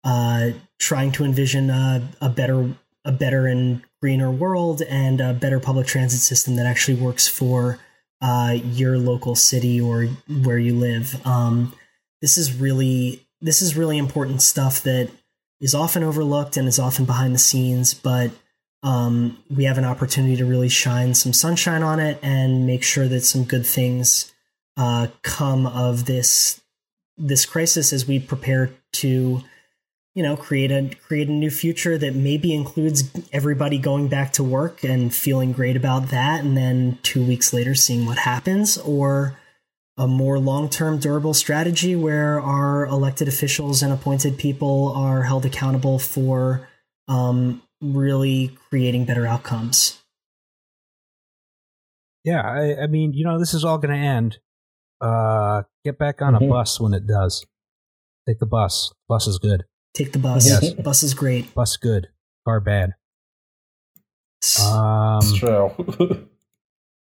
uh, trying to envision a, a better, a better and greener world and a better public transit system that actually works for uh, your local city or where you live. Um, this is really this is really important stuff that is often overlooked and is often behind the scenes, but um, we have an opportunity to really shine some sunshine on it and make sure that some good things uh, come of this this crisis as we prepare to you know create a create a new future that maybe includes everybody going back to work and feeling great about that and then 2 weeks later seeing what happens or a more long-term durable strategy where our elected officials and appointed people are held accountable for um, really creating better outcomes
Yeah, I, I mean, you know, this is all going to end. Uh, get back on
Mhm.
a bus when it does. Take the bus. Bus is good.
take the bus
Yes.
bus is great
Bus good. Car bad. Um,
It's true.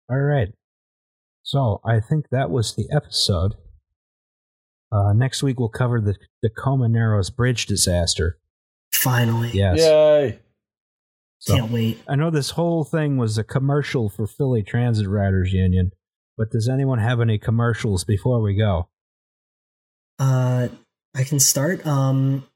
all right. So I think that was the episode. Uh, next week we'll cover the Tacoma Narrows Bridge disaster.
finally
Yes.
Yay.
So-
can't wait
I know this whole thing was a commercial for Philly Transit Riders Union, but does anyone have any commercials before we go?
Uh, I can start. Um,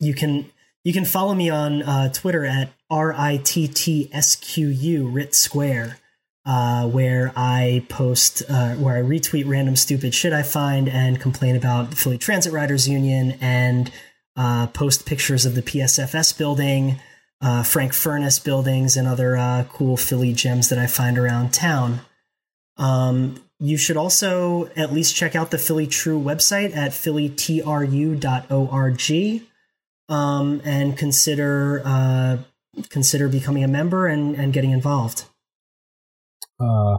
you can you can follow me on uh, Twitter at r i t t s q u Rit Square, uh, where I post uh, where I retweet random stupid shit I find and complain about the Philly Transit Riders Union and uh, post pictures of the PSFS building, uh, Frank Furness buildings, and other uh, cool Philly gems that I find around town. Um, you should also at least check out the Philly TRU website at phillytru.org um, and consider uh, consider becoming a member and, and getting involved.
Uh,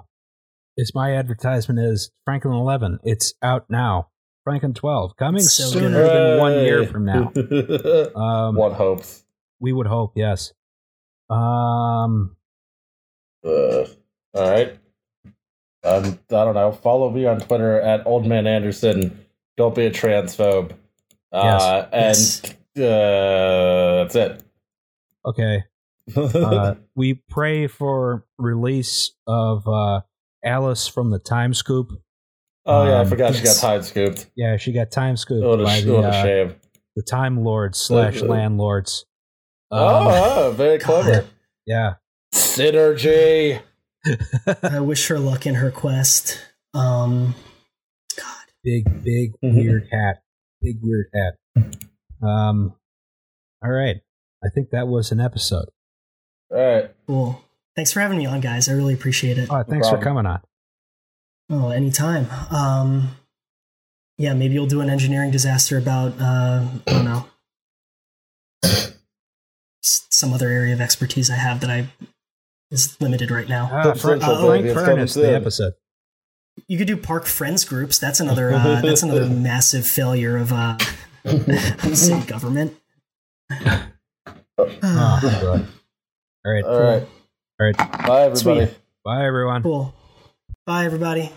it's my advertisement is Franklin 11. It's out now. Franklin 12 coming
So
sooner than one year from now. Um,
One hopes.
we would hope, yes. Um,
Uh, all right. Um, I don't know. Follow me on Twitter at Old Man Anderson. Don't be a transphobe. Uh,
Yes.
and uh, that's it.
okay. Uh, we pray for release of uh, Alice from the Time Scoop.
oh yeah, I
um,
forgot she got
yes.
time scooped.
Yeah, she got time scooped
What a,
by
sh-
the,
what a
uh,
shame.
the Time Lords slash landlords. Um,
oh, oh, very clever.
Yeah.
Synergy.
I wish her luck in her quest. Um, God,
Big, big,
Mhm.
weird hat. Big, weird hat. Um, all right. I think that was an episode.
All right.
cool. Thanks for having me on, guys. I really appreciate it.
Oh, thanks for coming on.
Oh, anytime. Um, yeah, maybe you'll do an engineering disaster about uh, I don't know some other area of expertise I have that I is limited right now.
Ah,
That's
Frank,
central,
Frank
Furness,
the episode.
You could do park friends groups. That's another. Uh, that's another massive failure of uh, city government.
Oh,
Ah,
good. All right.
All right.
All right.
Bye, everybody.
Sweet.
Bye, everyone.
cool. Bye, everybody.